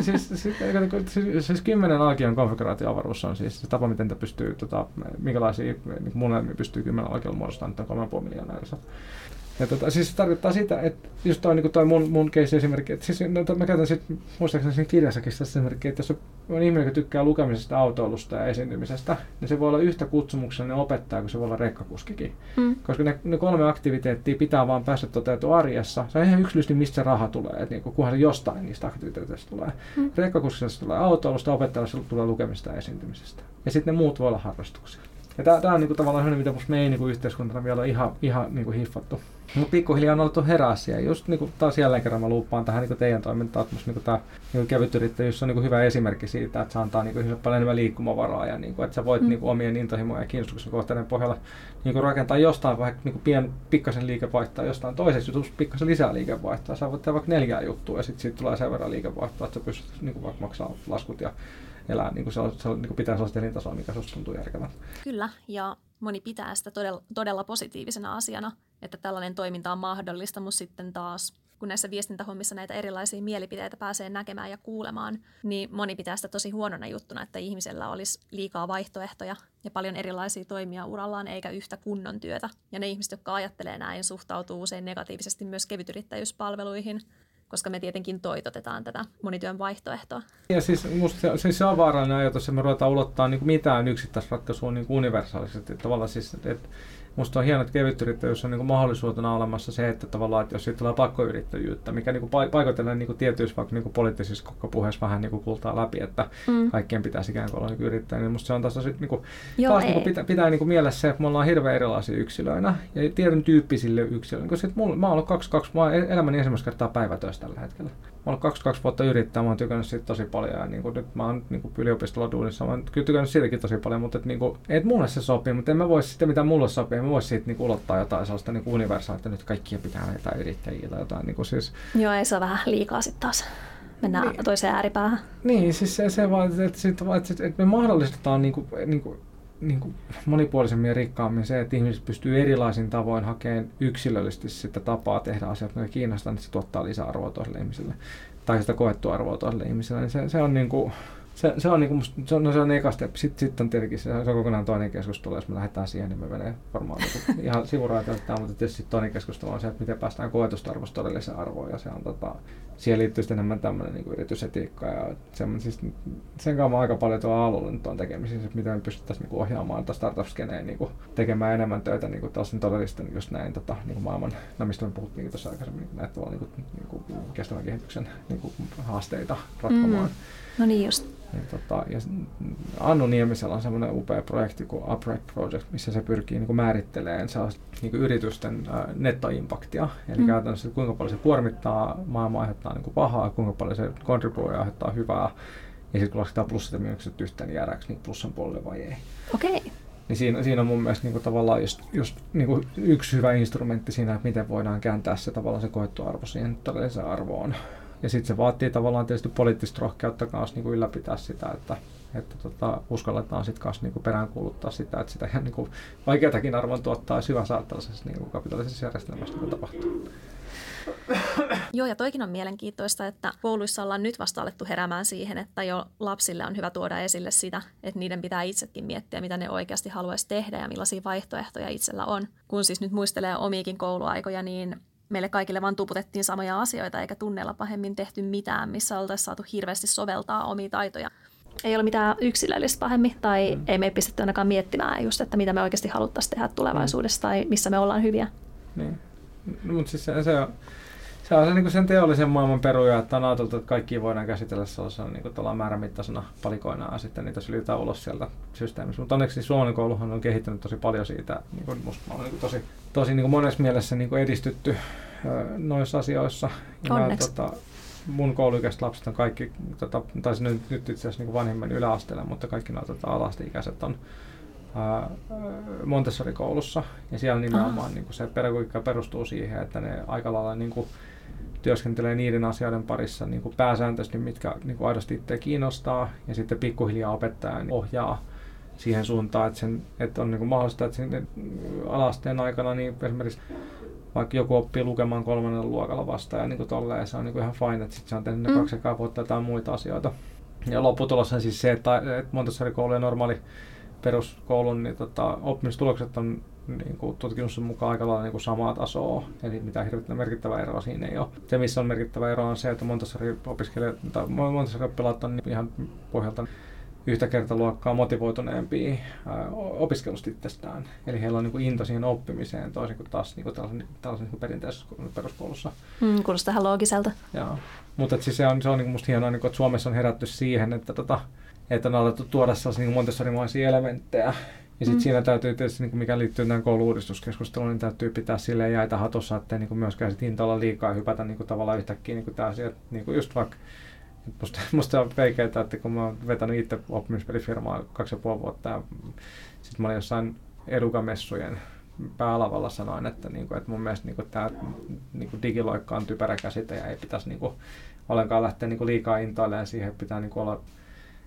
siis, siis, siis, siis kymmenen alkion konfiguraatioavaruus on siis se tapa, miten te pystyy, tota, minkälaisia niin mun pystyy kymmenen alkion muodostamaan, nyt on 3,5 miljoonaa. Ja tota, siis se tarkoittaa sitä, että just toi, niin toi mun, mun case esimerkki, että siis, no, mä käytän sitten muistaakseni siinä kirjassakin sitä esimerkkiä, että jos on ihminen, joka tykkää lukemisesta, autoilusta ja esiintymisestä, niin se voi olla yhtä kutsumuksellinen opettaja kuin se voi olla rekkakuskikin. Mm. Koska ne, ne, kolme aktiviteettia pitää vaan päästä toteutua arjessa. Se on ihan yksilöllisesti, mistä se raha tulee, että niin, kunhan se jostain niistä aktiviteeteista tulee. Mm. Rekkakuskista tulee autoilusta, opettajalla tulee lukemista ja esiintymisestä. Ja sitten ne muut voi olla harrastuksia. Ja tämä on niinku tavallaan sellainen, mitä me ei niinku yhteiskuntana vielä ole ihan, ihan niinku hiffattu. Mutta pikkuhiljaa on ollut heräsiä. Just niinku taas jälleen kerran mä luuppaan tähän niinku teidän toimintaan, että niinku tämä niinku kevyt yrittäjyys on niinku hyvä esimerkki siitä, että se antaa niinku paljon enemmän liikkumavaraa ja niinku, että sä voit mm. niinku omien intohimojen ja kiinnostuksen kohteiden pohjalla niinku rakentaa jostain vaikka niinku pien, pikkasen liikevaihtoa, jostain toisessa jutussa pikkasen lisää liikevaihtoa. Sä voit tehdä vaikka neljää juttua ja sitten siitä tulee sen verran liikevaihtoa, että sä pystyt niinku vaikka maksaa laskut ja elää niin kuin se, se niin kuin pitää sellaista elintasoa, mikä susta tuntuu järkevältä.
Kyllä, ja moni pitää sitä todella, todella positiivisena asiana, että tällainen toiminta on mahdollista, mutta sitten taas kun näissä viestintähommissa näitä erilaisia mielipiteitä pääsee näkemään ja kuulemaan, niin moni pitää sitä tosi huonona juttuna, että ihmisellä olisi liikaa vaihtoehtoja ja paljon erilaisia toimia urallaan eikä yhtä kunnon työtä. Ja ne ihmiset, jotka ajattelee näin, suhtautuu usein negatiivisesti myös kevytyrittäjyyspalveluihin, koska me tietenkin toitotetaan tätä monityön vaihtoehtoa.
Ja siis, musta siis se on vaarallinen ajatus, että me ruvetaan ulottaa niin mitään yksittäisratkaisua niin universaalisesti. Tavallaan siis, että Musta on hienoa, että kevytyrittäjyys on niin mahdollisuutena olemassa se, että tavallaan, että jos siitä tulee pakkoyrittäjyyttä, mikä niin paikoitellen niin tietyissä vaikka niin poliittisissa koko puheessa vähän niin kuin kultaa läpi, että mm. kaikkien pitäisi ikään kuin olla niin yrittäjä, niin musta se on taas, niin kuin, Joo, taas niin kuin pitää, pitää niin kuin mielessä se, että me ollaan hirveän erilaisia yksilöinä ja tiedon tyyppisille yksilöille. Koska sit mulla, mä oon ollut kaksi, kaksi, mä oon elämäni ensimmäistä kertaa päivätöissä tällä hetkellä. Ollut kaksi vuotta yrittää, mä oon tykännyt siitä tosi paljon ja niin kuin, nyt mä oon niin kuin yliopistolla duunissa, mä oon kyllä tykännyt siitäkin tosi paljon, mutta että, niin kuin, et mulle se sopii, mutta en mä voi sitten mitä mulle sopii, mä voisi siitä niin kuin, ulottaa jotain sellaista niin universaalia, että nyt kaikkia pitää olla jotain yrittäjiä tai jotain niin kuin, siis.
Joo, ei se ole vähän liikaa sitten taas. Mennään niin. toiseen ääripäähän.
Niin, siis se, se vaan, että, että, että, että me mahdollistetaan niin kuin, niin kuin, niin kuin monipuolisemmin ja rikkaammin se, että ihmiset pystyy erilaisin tavoin hakemaan yksilöllisesti sitä tapaa tehdä asioita, mikä kiinnostaa, niin se tuottaa lisäarvoa toiselle ihmiselle tai sitä koettua arvoa toiselle ihmiselle. Niin se, se on niin kuin, se, se on, niinku musta, se on, no se on eka step. Sitten sit on tietenkin se, se on kokonaan toinen keskustelu. Jos me lähdetään siihen, niin me menee varmaan niinku ihan sivuraiteilta. Mutta tietysti toinen keskustelu on se, että miten päästään koetusta arvosta todelliseen arvoon. Ja se on, tota, siihen liittyy sitten enemmän tämmöinen niin yritysetiikka. Ja siis, sen kanssa aika paljon tuolla alulla nyt on tekemisissä, että miten me pystyttäisiin niin ohjaamaan tätä startup-skeneen niin tekemään enemmän töitä niin kuin todellisten just näin tota, niin kuin maailman, no mistä me puhuttiin tuossa aikaisemmin, näitä niin kuin, niin kuin kestävän kehityksen niin kuin haasteita ratkomaan. Mm.
No niin just.
Ja, tota, ja Annu Niemisellä on semmoinen upea projekti kuin Upright Project, missä se pyrkii niin kuin määrittelemään niin yritysten äh, nettoimpaktia. Eli mm. käytännössä kuinka paljon se kuormittaa maailmaa, aiheuttaa niin kuin pahaa, kuinka paljon se kontribuoi aiheuttaa hyvää. Ja sitten kun lasketaan plussat ja miinukset yhteen, niin jäädäänkö niin plussan puolelle vai ei.
Okei. Okay.
Niin siinä, siinä on mun mielestä niin kuin tavallaan just, just niin kuin yksi hyvä instrumentti siinä, että miten voidaan kääntää se tavallaan se koettu arvo siihen todelliseen arvoon. Ja sitten se vaatii tavallaan tietysti poliittista rohkeutta kanssa niin kuin ylläpitää sitä, että, että tota, uskalletaan sitten kanssa niin kuin peräänkuuluttaa sitä, että sitä ihan niin kuin vaikeatakin arvon tuottaa hyvä saada tällaisessa niin kuin kapitalistisessa järjestelmässä niin tapahtuu.
Joo, ja toikin on mielenkiintoista, että kouluissa ollaan nyt vasta alettu heräämään siihen, että jo lapsille on hyvä tuoda esille sitä, että niiden pitää itsekin miettiä, mitä ne oikeasti haluaisi tehdä ja millaisia vaihtoehtoja itsellä on. Kun siis nyt muistelee omiikin kouluaikoja, niin meille kaikille vaan tuputettiin samoja asioita eikä tunneilla pahemmin tehty mitään, missä oltaisiin saatu hirveästi soveltaa omia taitoja. Ei ole mitään yksilöllistä pahemmin tai mm. ei me pistetty ainakaan miettimään just, että mitä me oikeasti haluttaisiin tehdä tulevaisuudessa mm. tai missä me ollaan hyviä.
Niin. No, mutta siis se, se on, se on se, niin sen teollisen maailman peruja, että on ajateltu, että kaikki voidaan käsitellä sellaisena niin kuin määrämittaisena palikoina ja sitten niitä syljetään ulos sieltä systeemistä. Mutta onneksi Suomen kouluhan on kehittänyt tosi paljon siitä. Niin kuin musta on niin kuin tosi, tosi niin kuin monessa mielessä niin kuin edistytty noissa asioissa.
Onneksi.
Ja, tota, mun kouluikäiset lapset on kaikki, tota, tai nyt, nyt itse asiassa niin vanhimman yläasteella, mutta kaikki nämä tota, alasteikäiset on Montessori-koulussa. Ja siellä nimenomaan niin kuin se pedagogiikka perustuu siihen, että ne aika lailla niin kuin, työskentelee niiden asioiden parissa niin kuin pääsääntöisesti, mitkä niin kuin aidosti itse kiinnostaa, ja sitten pikkuhiljaa opettaja niin ohjaa siihen suuntaan, että, sen, että on niin kuin mahdollista, että sen alasteen aikana niin esimerkiksi vaikka joku oppii lukemaan kolmannella luokalla vasta ja niin kuin tolleen, se on niin kuin ihan fine, että sitten se on tehnyt mm. kaksi vuotta jotain muita asioita. Ja lopputulos on siis se, että, että Montessori-koulu ja normaali peruskoulun niin tota, oppimistulokset on niin kuin tutkimuksen mukaan aika lailla niin kuin samaa tasoa, eli mitään hirveän merkittävää eroa siinä ei ole. Se, missä on merkittävä ero, on se, että Montessori-opiskelijat tai Montessori-oppilaat on ihan pohjalta yhtä kertaluokkaa motivoituneempia opiskelusta itsestään. Eli heillä on niin kuin into siihen oppimiseen toisin kuin taas niin kuin tällaisen, tällaisen niin perinteisessä peruskoulussa.
Mm, kuulostaa ihan loogiselta.
Joo. Mutta siis se on, se on niin musta hienoa, niin kuin, että Suomessa on herätty siihen, että, tota, että on alettu tuoda sellaisia niin Montessori-maisia elementtejä Ja sitten mm. siinä täytyy tietysti, niin mikä liittyy tähän kouluudistuskeskusteluun, niin täytyy pitää sille jäitä hatossa, ettei niin myöskään sit intoilla liikaa hypätä niin kuin tavallaan yhtäkkiä niin tämä asia, niin kuin just vaikka Musta, musta on veikeää, että kun mä oon vetänyt itse oppimispelifirmaa kaksi ja puoli vuotta ja sitten mä olin jossain edukamessujen päälavalla sanoin, että, niin kuin, että mun mielestä niin kuin, tämä niin kuin digiloikka on typerä käsite ja ei pitäisi niin kuin, ollenkaan lähteä niin kuin, liikaa intoilemaan siihen, pitää niin kuin, olla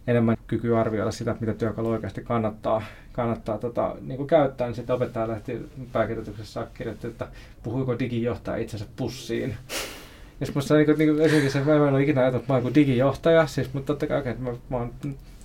enemmän kyky arvioida sitä, mitä työkalu oikeasti kannattaa, kannattaa tota, niin kuin käyttää, niin sitten opettaja lähti pääkirjoituksessa kirjoitti, että puhuiko digijohtaja itsensä pussiin. Ja sitten musta niin kuin, niin kuin, esimerkiksi se, mä en ole ikinä ajatellut, että mä oon digijohtaja, siis, mutta totta kai, että mä, mä oon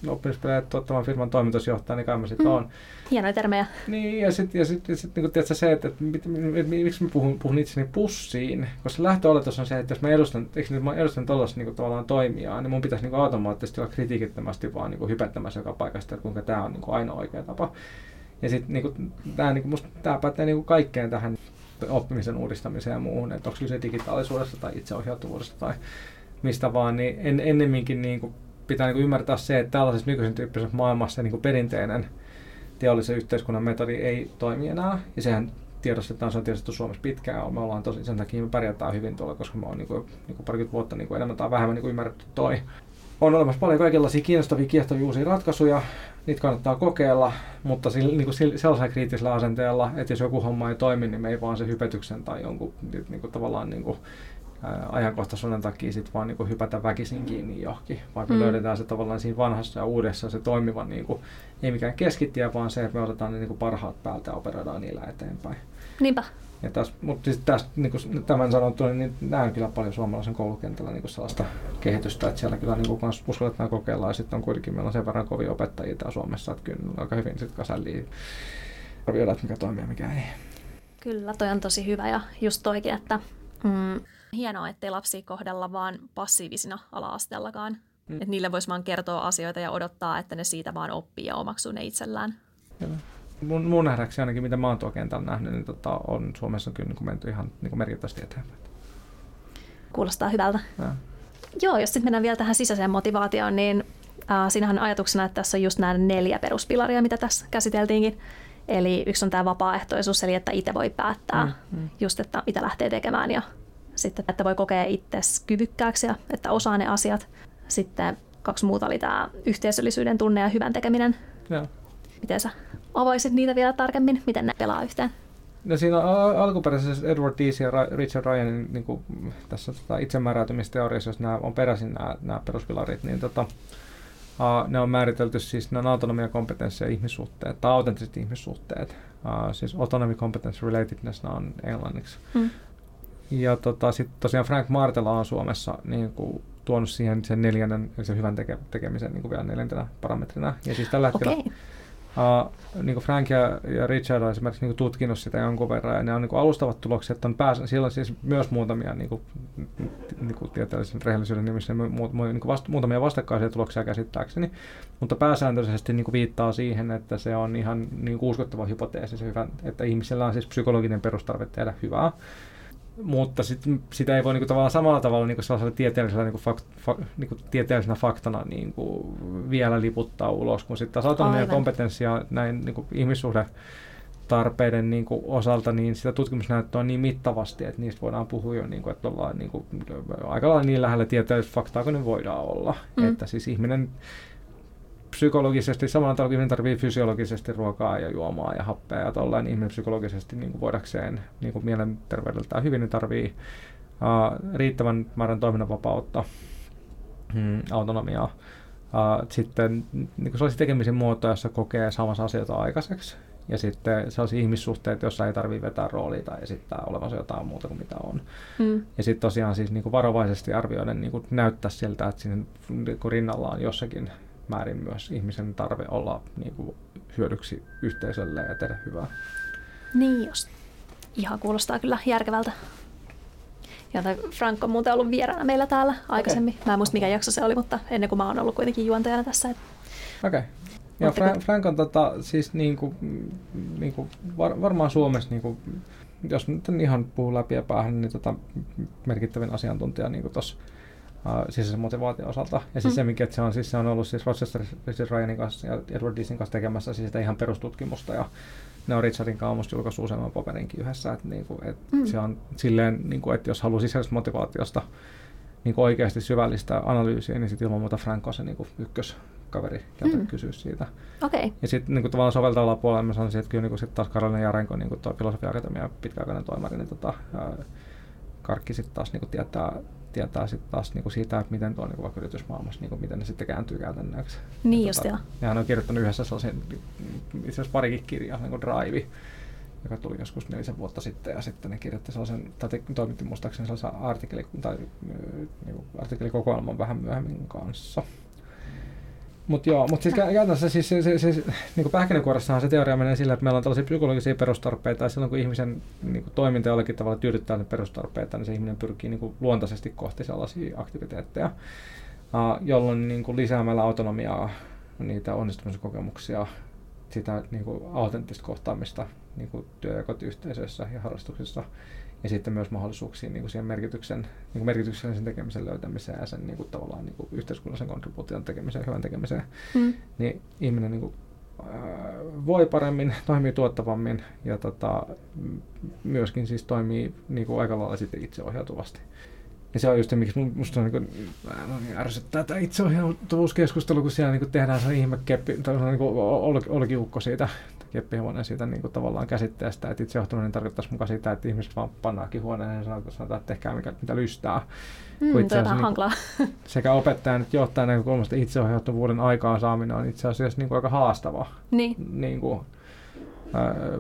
oppimispelejä tuottavan firman toimitusjohtaja, niin kai mä sitten mm. oon.
Hienoja termejä.
Niin, ja sitten ja sit, ja sit, niin tiedätkö, se, että, että, että, että miksi mä puhun, puhun itseni pussiin, koska lähtöoletus on se, että jos mä edustan, eikö nyt mä edustan tuollaista niin tavallaan toimijaa, niin mun pitäisi niin automaattisesti olla kritiikittömästi vaan niin hypättämässä joka paikasta, että kuinka tämä on niin ainoa oikea tapa. Ja sitten niin tämä niin pätee niin kaikkeen tähän oppimisen uudistamiseen ja muuhun, että onko kyse digitaalisuudesta tai itseohjautuvuudesta tai mistä vaan, niin en, ennemminkin niin kuin pitää niin kuin ymmärtää se, että tällaisessa nykyisen tyyppisessä maailmassa niin kuin perinteinen teollisen yhteiskunnan metodi ei toimi enää. Ja sehän tiedostetaan, se on tiedostettu Suomessa pitkään. Me ollaan tosi, sen takia me pärjätään hyvin tuolla, koska me on niin kuin, niin kuin parikymmentä vuotta niin kuin enemmän tai vähemmän niin kuin ymmärretty toi. On olemassa paljon kaikenlaisia kiinnostavia, kiehtovia uusia ratkaisuja. Niitä kannattaa kokeilla, mutta sillä, niin kuin sellaisella kriittisellä asenteella, että jos joku homma ei toimi, niin me ei vaan se hypetyksen tai jonkun niin kuin, tavallaan niin kuin, ajankohtaisuuden takia sit vaan niin hypätä väkisin kiinni johonkin, vaan me mm. löydetään se tavallaan siinä vanhassa ja uudessa se toimiva, niin kuin, ei mikään keskittiä, vaan se, että me otetaan ne niin kuin parhaat päältä ja operoidaan niillä eteenpäin.
Niinpä.
Ja täs, mutta siis tästä, niin kuin tämän sanottu, niin näen kyllä paljon suomalaisen koulukentällä niin kuin sellaista kehitystä, että siellä kyllä niin kuin uskalletaan kokeilla ja sitten on kuitenkin meillä on sen verran kovia opettajia täällä Suomessa, että kyllä aika hyvin sitten kasalliin arvioida, että mikä toimii ja mikä ei.
Kyllä, toi on tosi hyvä ja just toikin, että mm, hienoa, ettei lapsi kohdella vaan passiivisina ala-asteellakaan. Mm. Että niille voisi vaan kertoa asioita ja odottaa, että ne siitä vaan oppii ja omaksuu ne itsellään.
Kyllä. Mun, mun nähdäkseni ainakin, mitä mä oon tuo kentällä nähnyt, niin tota, on Suomessa kyllä niin menty ihan niin merkittävästi eteenpäin.
Kuulostaa hyvältä. Ja. Joo, jos sitten mennään vielä tähän sisäiseen motivaatioon, niin äh, siinähän on ajatuksena, että tässä on just nämä neljä peruspilaria, mitä tässä käsiteltiinkin. Eli yksi on tämä vapaaehtoisuus, eli että itse voi päättää mm, mm. just, että mitä lähtee tekemään ja sitten, että voi kokea itsesi kyvykkääksi ja että osaa ne asiat. Sitten kaksi muuta oli tämä yhteisöllisyyden tunne ja hyvän tekeminen.
Joo.
Miten sä avaisit niitä vielä tarkemmin? Miten ne pelaa yhteen?
No siinä alkuperäisessä Edward Dease ja Richard Ryanin niin kuin tässä tota, itsemääräytymisteoriassa, jos nämä on peräisin nämä, nämä peruspilarit, niin tota, uh, ne on määritelty siis, on autonomia, kompetenssi ja ihmissuhteet, tai autenttiset ihmissuhteet. Uh, siis autonomy, competence, relatedness, nämä on englanniksi. Hmm. Ja tota, sitten tosiaan Frank Martela on Suomessa niin kuin, tuonut siihen sen neljännen, eli sen hyvän teke, tekemisen niin kuin vielä neljäntenä parametrina. Ja siis tällä hetkellä okay. Uh, niin kuin Frank ja, ja Richard on esimerkiksi niin kuin tutkinut sitä jonkun verran, ja ne on niin kuin alustavat tulokset, on pääs, siellä on siis myös muutamia niin kuin, niin kuin tieteellisen rehellisyyden nimissä mu, mu, niin kuin vast, muutamia vastakkaisia tuloksia käsittääkseni, mutta pääsääntöisesti niin kuin viittaa siihen, että se on ihan niin kuin uskottava hypoteesi, se hyvä, että ihmisellä on siis psykologinen perustarve tehdä hyvää, mutta sit, sitä ei voi niinku tavallaan samalla tavalla niinku sellaisella tieteellisellä, niinku fakt, fa, niinku tieteellisenä faktana niinku vielä liputtaa ulos, kun sitten taas autonomia kompetenssia näin niinku ihmissuhde tarpeiden niin kuin, osalta, niin sitä tutkimusnäyttöä on niin mittavasti, että niistä voidaan puhua jo, niin kuin, että ollaan niin kuin, aika lailla niin lähellä tieteellistä faktaa kuin ne voidaan olla. Mm. Että siis ihminen psykologisesti, samalla tavalla kuin tarvii fysiologisesti ruokaa ja juomaa ja happea ja tolleen, niin ihminen psykologisesti niin kuin voidakseen niin kuin mielenterveydeltään hyvin, niin tarvii uh, riittävän määrän toiminnanvapautta, mm, autonomiaa. Uh, sitten niin sellaisia tekemisen muotoja, jossa kokee samassa asioita aikaiseksi. Ja sitten sellaisia ihmissuhteita, joissa ei tarvitse vetää roolia tai esittää olevansa jotain muuta kuin mitä on. Mm. Ja sitten tosiaan siis niin kuin varovaisesti arvioiden niin kuin näyttää siltä, että siinä niin kuin rinnalla on jossakin määrin myös ihmisen tarve olla niin kuin, hyödyksi yhteisölle ja tehdä hyvää.
Niin just. Ihan kuulostaa kyllä järkevältä. Ja Frank on muuten ollut vieraana meillä täällä aikaisemmin. Okay. Mä en muista mikä jakso se oli, mutta ennen kuin mä oon ollut kuitenkin juontajana tässä.
Okei. Okay. Ja Frank, Frank on tota, siis niinku, niinku, var, varmaan Suomessa, niinku, jos nyt ihan puhuu läpi ja päähän, niin tota, merkittävin asiantuntija niinku tuossa sisäisen motivaation osalta. Ja siis mm. se, mikä se on, siis se on ollut siis Rochester siis Ryanin kanssa ja Edward Deasin kanssa tekemässä siis sitä ihan perustutkimusta ja ne on Richardin kanssa julkaissut useamman paperinkin yhdessä, että, niin kuin, että mm. se on silleen, niin kuin, että jos haluaa sisäisestä motivaatiosta niin kuin oikeasti syvällistä analyysiä, niin sitten ilman muuta Frank on se niin kuin ykköskaveri, keltä mm. kysyä siitä.
Okay.
Ja sitten niin tavallaan soveltavalla puolella mä sanoisin, että kyllä niin sitten taas Karolina Jarenko, niin kuin tuo Filosofia Akatemia pitkäaikainen toimari, niin tota, ää, Karkki sitten taas niin kuin tietää, tietää sit taas niin kuin siitä, että miten tuo niin vaikka yritysmaailmassa, niin kuin miten ne sitten kääntyy käytännöksi.
Niin just tota, joo.
Ja hän on kirjoittanut yhdessä sellaisen, itse asiassa parikin kirjaa, niin kuin Drive, joka tuli joskus nelisen vuotta sitten, ja sitten ne kirjoitti sellaisen, tai toimitti muistaakseni sellaisen artikkeli, tai niin kuin artikkelikokoelman vähän myöhemmin kanssa. Mutta joo, mutta siis käytännössä siis, se, se, se, niin pähkinänkuoressahan se teoria menee sillä, että meillä on tällaisia psykologisia perustarpeita, ja silloin kun ihmisen niin kuin, toiminta jollakin tavalla tyydyttää ne perustarpeita, niin se ihminen pyrkii niin kuin, luontaisesti kohti sellaisia aktiviteetteja, jolloin niin kuin, lisäämällä autonomiaa, niitä onnistumisen kokemuksia, sitä niin kuin, autenttista kohtaamista niin kuin, työ- ja kotiyhteisöissä ja harrastuksissa, ja sitten myös mahdollisuuksia niin kuin siihen merkityksen, niin kuin merkityksellisen tekemisen löytämiseen ja sen niin kuin, tavallaan niin kuin, yhteiskunnallisen kontribuution tekemiseen, hyvän tekemiseen, mm. niin ihminen niin kuin, voi paremmin, toimii tuottavammin ja tota, myöskin siis toimii niin kuin aika lailla sitten itseohjautuvasti. Ja se on just se, miksi musta on niin kuin, niin ärsyttää tämä itseohjautuvuuskeskustelu, kun siellä niin kuin tehdään se ihme keppi, tai se on niin kuin olkiukko siitä keppihevonen siitä niin kuin tavallaan käsitteestä, että itsejohtaminen tarkoittaisi mukaan sitä, että ihmiset vaan pannaakin huoneen ja sanotaan, että tehkää mikä, mitä lystää.
Mm, itse asiassa, niin kuin,
sekä opettajan että johtajan näkökulmasta itseohjautuvuuden aikaan saaminen on itse asiassa niin kuin aika haastava
niin.
Niin kuin,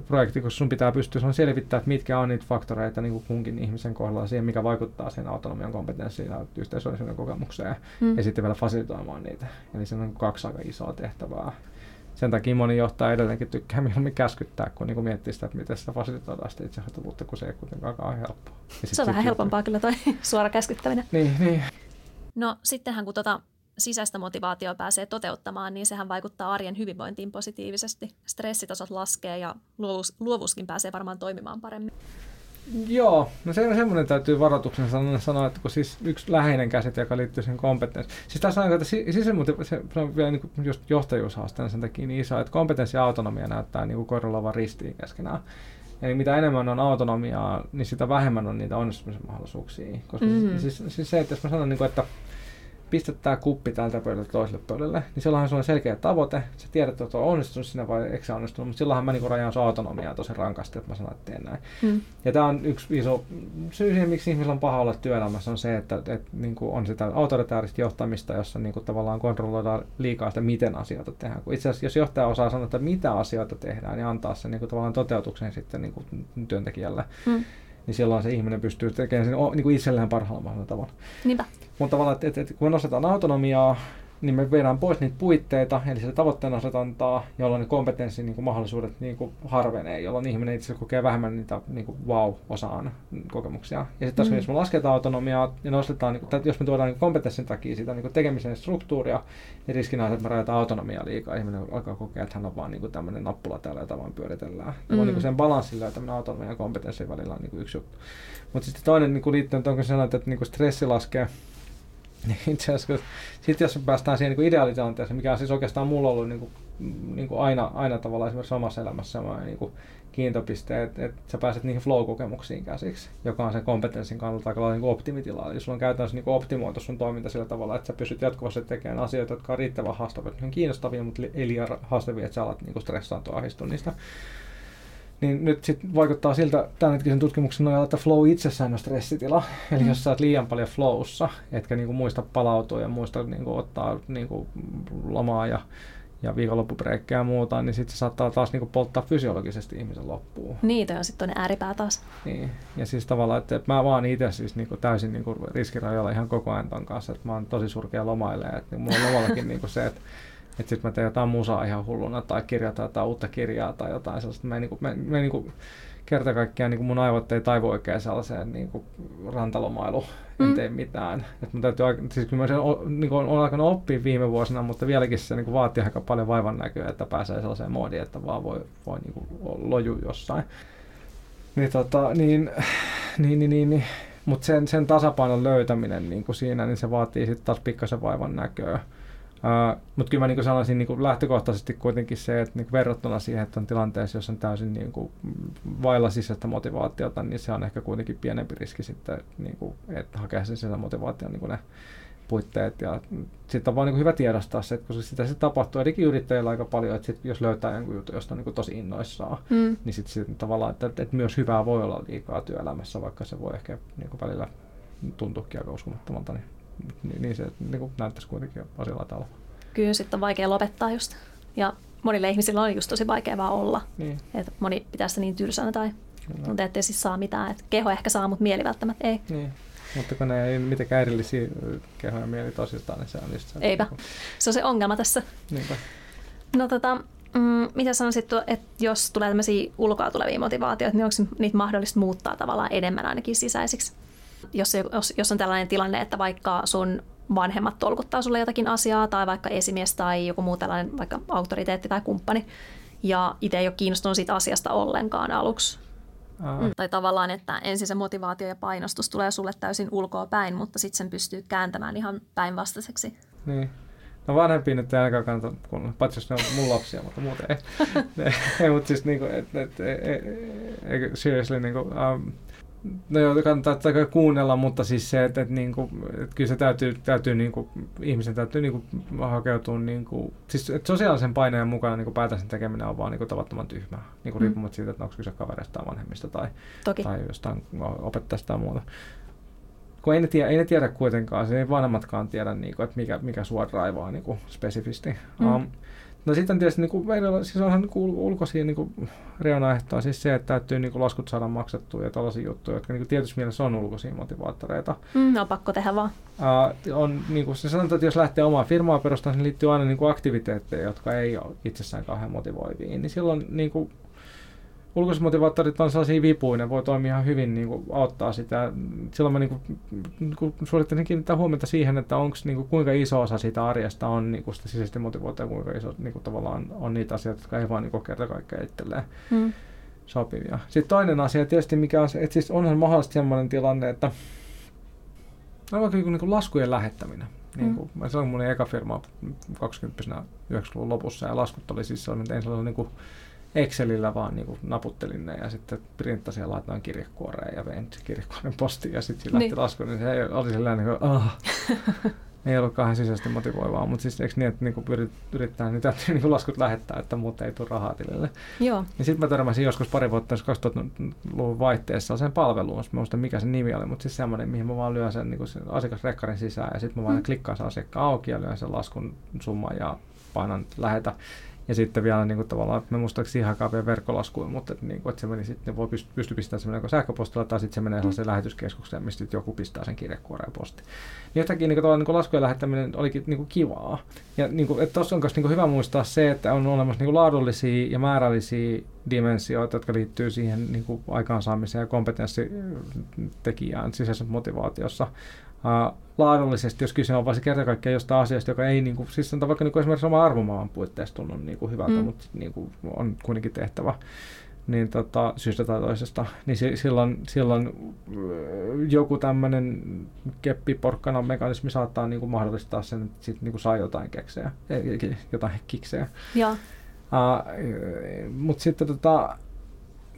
projekti, koska sun pitää pystyä selvittämään, että mitkä on niitä faktoreita niin kuin kunkin ihmisen kohdalla siihen, mikä vaikuttaa siihen autonomian kompetenssiin ja yhteisöllisyyden kokemukseen, mm. ja sitten vielä fasilitoimaan niitä. Eli se on kaksi aika isoa tehtävää sen takia moni johtaja edelleenkin tykkää mieluummin käskyttää, kun niin miettii sitä, että miten sitä fasilitoidaan sitä itsehoitavuutta, kun se ei kuitenkaan ole helppoa.
Se on vähän helpompaa kyllä toi suora käskyttäminen.
Niin, niin.
No sittenhän kun tota sisäistä motivaatiota pääsee toteuttamaan, niin sehän vaikuttaa arjen hyvinvointiin positiivisesti. Stressitasot laskee ja luovuus, luovuuskin pääsee varmaan toimimaan paremmin.
Joo, no se, semmoinen täytyy varoituksen sanoa, että kun siis yksi läheinen käsite, joka liittyy siihen kompetenssiin. Siis tässä on, että sisämotiv- se, se on vielä niin kuin just johtajuushaasteena sen takia niin iso, että kompetenssi ja autonomia näyttää niin korreloivan ristiin keskenään. Eli mitä enemmän on autonomiaa, niin sitä vähemmän on niitä onnistumisen mahdollisuuksia. Koska mm-hmm. siis, siis se, että jos mä sanon, niin kuin, että pistät tämä kuppi tältä pöydältä toiselle pöydälle, niin silloinhan sulla on selkeä tavoite. Sä tiedät, että on onnistunut sinne vai eikö se onnistunut, mutta silloinhan mä niinku rajaan sun autonomiaa tosi rankasti, että mä sanon, että teen näin. Mm. Ja tämä on yksi iso syy siihen, miksi ihmisillä on paha olla työelämässä, on se, että, että, että niin kuin on sitä autoritaarista johtamista, jossa niin kuin tavallaan kontrolloidaan liikaa sitä, miten asioita tehdään. Kun itse asiassa, jos johtaja osaa sanoa, että mitä asioita tehdään, niin antaa sen niin kuin tavallaan toteutuksen sitten niin kuin työntekijälle. Mm niin silloin se ihminen pystyy tekemään sen niin kuin itselleen parhaalla mahdollisella tavalla.
Niinpä.
Mutta tavallaan, että, että, että kun nostetaan autonomiaa, niin me viedään pois niitä puitteita, eli se tavoitteen asetantaa, jolloin ne kompetenssin niin kuin mahdollisuudet niin kuin harvenee, jolloin ihminen itse kokee vähemmän niitä niin kuin wow-osaan kokemuksia. Ja sitten taas, mm. jos me lasketaan autonomiaa ja nostetaan, niin kuin, jos me tuodaan niin kompetenssin takia sitä niin kuin tekemisen struktuuria, niin riskinä on, että me rajataan autonomiaa liikaa. Ihminen alkaa kokea, että hän on vaan niin kuin tämmöinen nappula täällä, jota vaan pyöritellään. Mm. niin kuin sen balanssin löytäminen autonomian ja kompetenssin välillä on niin kuin yksi juttu. Mutta sitten toinen niin kuin liittyy, että onko sanoit, että niin kuin stressi laskee, itse asiassa, sitten jos päästään siihen niin ideaalitilanteeseen, mikä on siis oikeastaan mulla ollut niin kuin, niin kuin aina, aina tavallaan esimerkiksi omassa elämässä niin kuin kiintopiste, että, että sä pääset niihin flow-kokemuksiin käsiksi, joka on sen kompetenssin kannalta aika niin optimitila. Eli sulla on käytännössä niin optimoitu sun toiminta sillä tavalla, että sä pystyt jatkuvasti tekemään asioita, jotka on riittävän haastavia, kiinnostavia, mutta ei liian haastavia, että sä alat niin stressaantua ahistua niistä niin nyt sit vaikuttaa siltä tämänhetkisen tutkimuksen nojalla, että flow itsessään on stressitila. Eli mm. jos sä oot liian paljon flowssa, etkä niinku muista palautua ja muista niinku ottaa niinku lomaa ja, ja viikonloppubreikkejä ja muuta, niin sitten se saattaa taas niinku polttaa fysiologisesti ihmisen loppuun.
Niitä on sitten ääripää taas.
Niin, ja siis tavallaan, että mä vaan itse siis niinku täysin niinku riskirajoilla ihan koko ajan ton kanssa, että mä oon tosi surkea lomaileja, että mulla on lomallakin niinku se, että että sitten mä teen jotain musaa ihan hulluna tai kirjoitan jotain uutta kirjaa tai jotain sellaista. Mä en, niin kuin, mä, mä niin kuin, kerta kaikkiaan niin mun aivot ei taivu oikein sellaiseen niin kuin rantalomailu, en mm. tee mitään. Et mun täytyy, siis kyllä mä sen, niin kuin, olen alkanut oppia viime vuosina, mutta vieläkin se niin kuin, vaatii aika paljon vaivan näköä, että pääsee sellaiseen moodiin, että vaan voi, voi niin kuin, loju jossain. Niin, tota, niin, niin, niin, niin, niin mutta sen, sen tasapainon löytäminen niin kuin siinä, niin se vaatii sitten taas pikkasen vaivan näköä. Uh, mutta kyllä mä niin sanoisin niin lähtökohtaisesti kuitenkin se, että niin verrattuna siihen, että on tilanteessa, jossa on täysin niin kuin vailla sisäistä motivaatiota, niin se on ehkä kuitenkin pienempi riski sitten, niin kuin, että hakee sen sisäisen motivaation niin kuin ne puitteet. Ja sitten on vaan niin hyvä tiedostaa se, että kun sitä se tapahtuu, erikin yrittäjillä aika paljon, että sit, jos löytää jonkun jutun, josta on niin tosi innoissaan, mm. niin sitten sit tavallaan, että, että, myös hyvää voi olla liikaa työelämässä, vaikka se voi ehkä niin kuin välillä tuntuukin aika uskomattomalta, niin, niin, niin se niin kuin näyttäisi kuitenkin asialla tavalla.
Kyllä sitten on vaikea lopettaa just. Ja monille ihmisillä on just tosi vaikea vaan olla. Niin. Et moni pitää sitä niin tylsänä tai tuntuu, ettei siis saa mitään. Et keho ehkä saa, mutta mieli välttämättä ei.
Niin. Mutta kun ne ei mitenkään erillisiä kehoja mieli tosistaan, niin se on just se.
Eipä. Se on se ongelma tässä.
Niinpä.
No tota, mm, mitä sanoisit, että jos tulee tämmöisiä ulkoa tulevia motivaatioita, niin onko niitä mahdollista muuttaa tavallaan enemmän ainakin sisäisiksi? Jos, jos, jos on tällainen tilanne, että vaikka sun vanhemmat tolkuttaa sulle jotakin asiaa tai vaikka esimies tai joku muu tällainen vaikka auktoriteetti tai kumppani ja itse ei ole kiinnostunut siitä asiasta ollenkaan aluksi, Mm. Tai tavallaan, että ensin se motivaatio ja painostus tulee sulle täysin ulkoa päin, mutta sitten sen pystyy kääntämään ihan päinvastaiseksi.
Niin. No vanhempiin nyt ei ainakaan kannata kun paitsi jos ne on mun lapsia, mutta muuten ei. ei mutta siis niinku, et, et, et, et, seriously niinku, um, No joo, kannattaa tätä kuunnella, mutta siis se, että, että, niinku, että kyllä se täytyy, täytyy niinku, ihmisen täytyy niinku, hakeutua, niinku, siis että sosiaalisen paineen mukana niinku, päätöksen tekeminen on vaan niinku, tavattoman tyhmää, niinku, mm. riippumatta siitä, että onko kyse kavereista tai vanhemmista tai,
Toki.
tai jostain opettajasta tai muuta. Kun ei ne, tiedä, ei ne tiedä kuitenkaan, se ei vanhemmatkaan tiedä, niinku, että mikä, mikä sua raivaa niinku, spesifisti. Mm. Um, No sitten tietysti niin kuin, siis onhan niin kuin, ulkoisia niin kuin, reunaehtoja, siis se, että täytyy niin kuin, laskut saada maksettua ja tällaisia juttuja, jotka niin kuin, tietysti mielessä on ulkoisia motivaattoreita.
Mm, on pakko tehdä vaan.
Uh, on, niin kuin, se sanotaan, että jos lähtee omaa firmaa perustamaan, niin liittyy aina niin kuin, aktiviteetteja, jotka ei ole itsessään kauhean motivoivia. Niin silloin niin kuin, ulkoiset motivaattorit on sellaisia vipuja, voi toimia ihan hyvin niin kuin, auttaa sitä. Silloin mä niin kuin, niin kuin, suorittaisin kiinnittää huomiota siihen, että onko niin kuin, kuinka iso osa siitä arjesta on niin kuin sitä sisäisesti motivoitua ja kuinka iso niin kuin, tavallaan on niitä asioita, jotka ei vaan niin kerta kaikkea itselleen mm. sopivia. Sitten toinen asia tietysti, mikä on että siis onhan mahdollisesti sellainen tilanne, että on vaikka niin kuin laskujen lähettäminen. Niin kuin, mm. Se on mun eka firma 20 90-luvun lopussa ja laskut oli siis sellainen, että ei sellainen niin kuin, Excelillä vaan niin kuin naputtelin ne ja sitten printtasin ja laitoin kirjekuoreen ja vein kirjekuoren postiin ja sitten sillä niin. lähti lasku, niin se oli sellainen niin kuin, ah. ei ollut kauhean sisäisesti motivoivaa, mutta siis eikö niin, että niin pyrit, yrittää, niin täytyy niin laskut lähettää, että muuten ei tule rahaa tilille.
Joo.
Ja sitten mä törmäsin joskus pari vuotta 2000-luvun vaihteessa sen palveluun, mä muistan mikä se nimi oli, mutta siis semmoinen, mihin mä vaan lyön sen, niin sen asiakasrekkarin sisään ja sitten mä vaan mm. klikkaan sen asiakkaan auki ja lyön sen laskun summan ja painan lähetä. Ja sitten vielä niin kuin, tavallaan, me muistaakseni ihan vielä verkkolaskuun, mutta että, niin kuin, että se meni sitten, voi pysty, pysty pistämään semmoinen sähköpostilla tai sitten se menee sellaiseen mm. lähetyskeskukseen, mistä joku pistää sen kirjekuoreen posti. Niin jotakin niin kuin, niin kuin laskujen lähettäminen olikin niin kuin, kivaa. Ja niin kuin, että tuossa on myös niin kuin, hyvä muistaa se, että on olemassa niin kuin, laadullisia ja määrällisiä dimensioita, jotka liittyy siihen niin kuin, aikaansaamiseen ja kompetenssitekijään sisäisessä motivaatiossa. Uh, laadullisesti, jos kyse on vain se kerta kaikkiaan jostain asiasta, joka ei, niin kuin, siis on vaikka niin kuin esimerkiksi oma arvomaailman puitteissa tunnu niin kuin hyvältä, mm. mutta niin kuin, on kuitenkin tehtävä niin tota, syystä tai toisesta, niin si, silloin, silloin joku tämmöinen keppiporkkana mekanismi saattaa niin kuin mahdollistaa sen, että sit niin kuin saa jotain keksejä, jotain kiksejä.
Uh,
mutta sitten tota,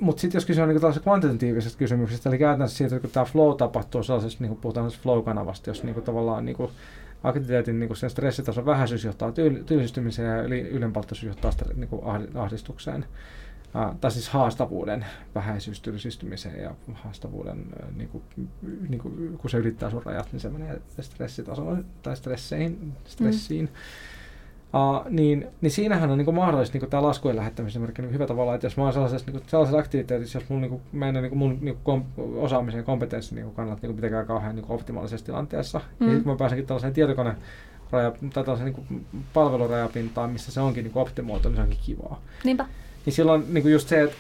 mutta sitten jos kyse on niin kvantitatiivisesta kysymyksestä, eli käytännössä siitä, että kun tämä flow tapahtuu sellaisessa, niin kuin puhutaan flow-kanavasta, jos niin kuin tavallaan niin kuin aktiviteetin niin kuin sen stressitason vähäisyys johtaa tyl- tylsistymiseen ja yli, ylenpalttoisuus johtaa niin kuin ahdistukseen. Uh, tai siis haastavuuden vähäisyys tylsistymiseen ja haastavuuden, uh, niin kuin, niin kuin, kun se ylittää sun rajat, niin se menee stressitasoon tai stresseihin, stressiin. Mm. Uh, niin, niin siinähän on niin mahdollista niin tämä laskujen lähettämisen niin hyvä tavalla, että jos mä oon sellaisessa, niin kuin, sellaisessa aktiviteetissa, jos mun, niin kuin, mä en niin kuin, mun niin kom, osaamisen ja kompetenssin niin kannalta niin mitenkään kauhean niin optimaalisessa tilanteessa, mm. niin sitten mä pääsenkin tällaiseen tietokone raja, tai tällaiseen niin palvelurajapintaan, missä se onkin niin optimoitu, niin se onkin kivaa.
Niinpä.
Niin silloin niin kuin just se, että,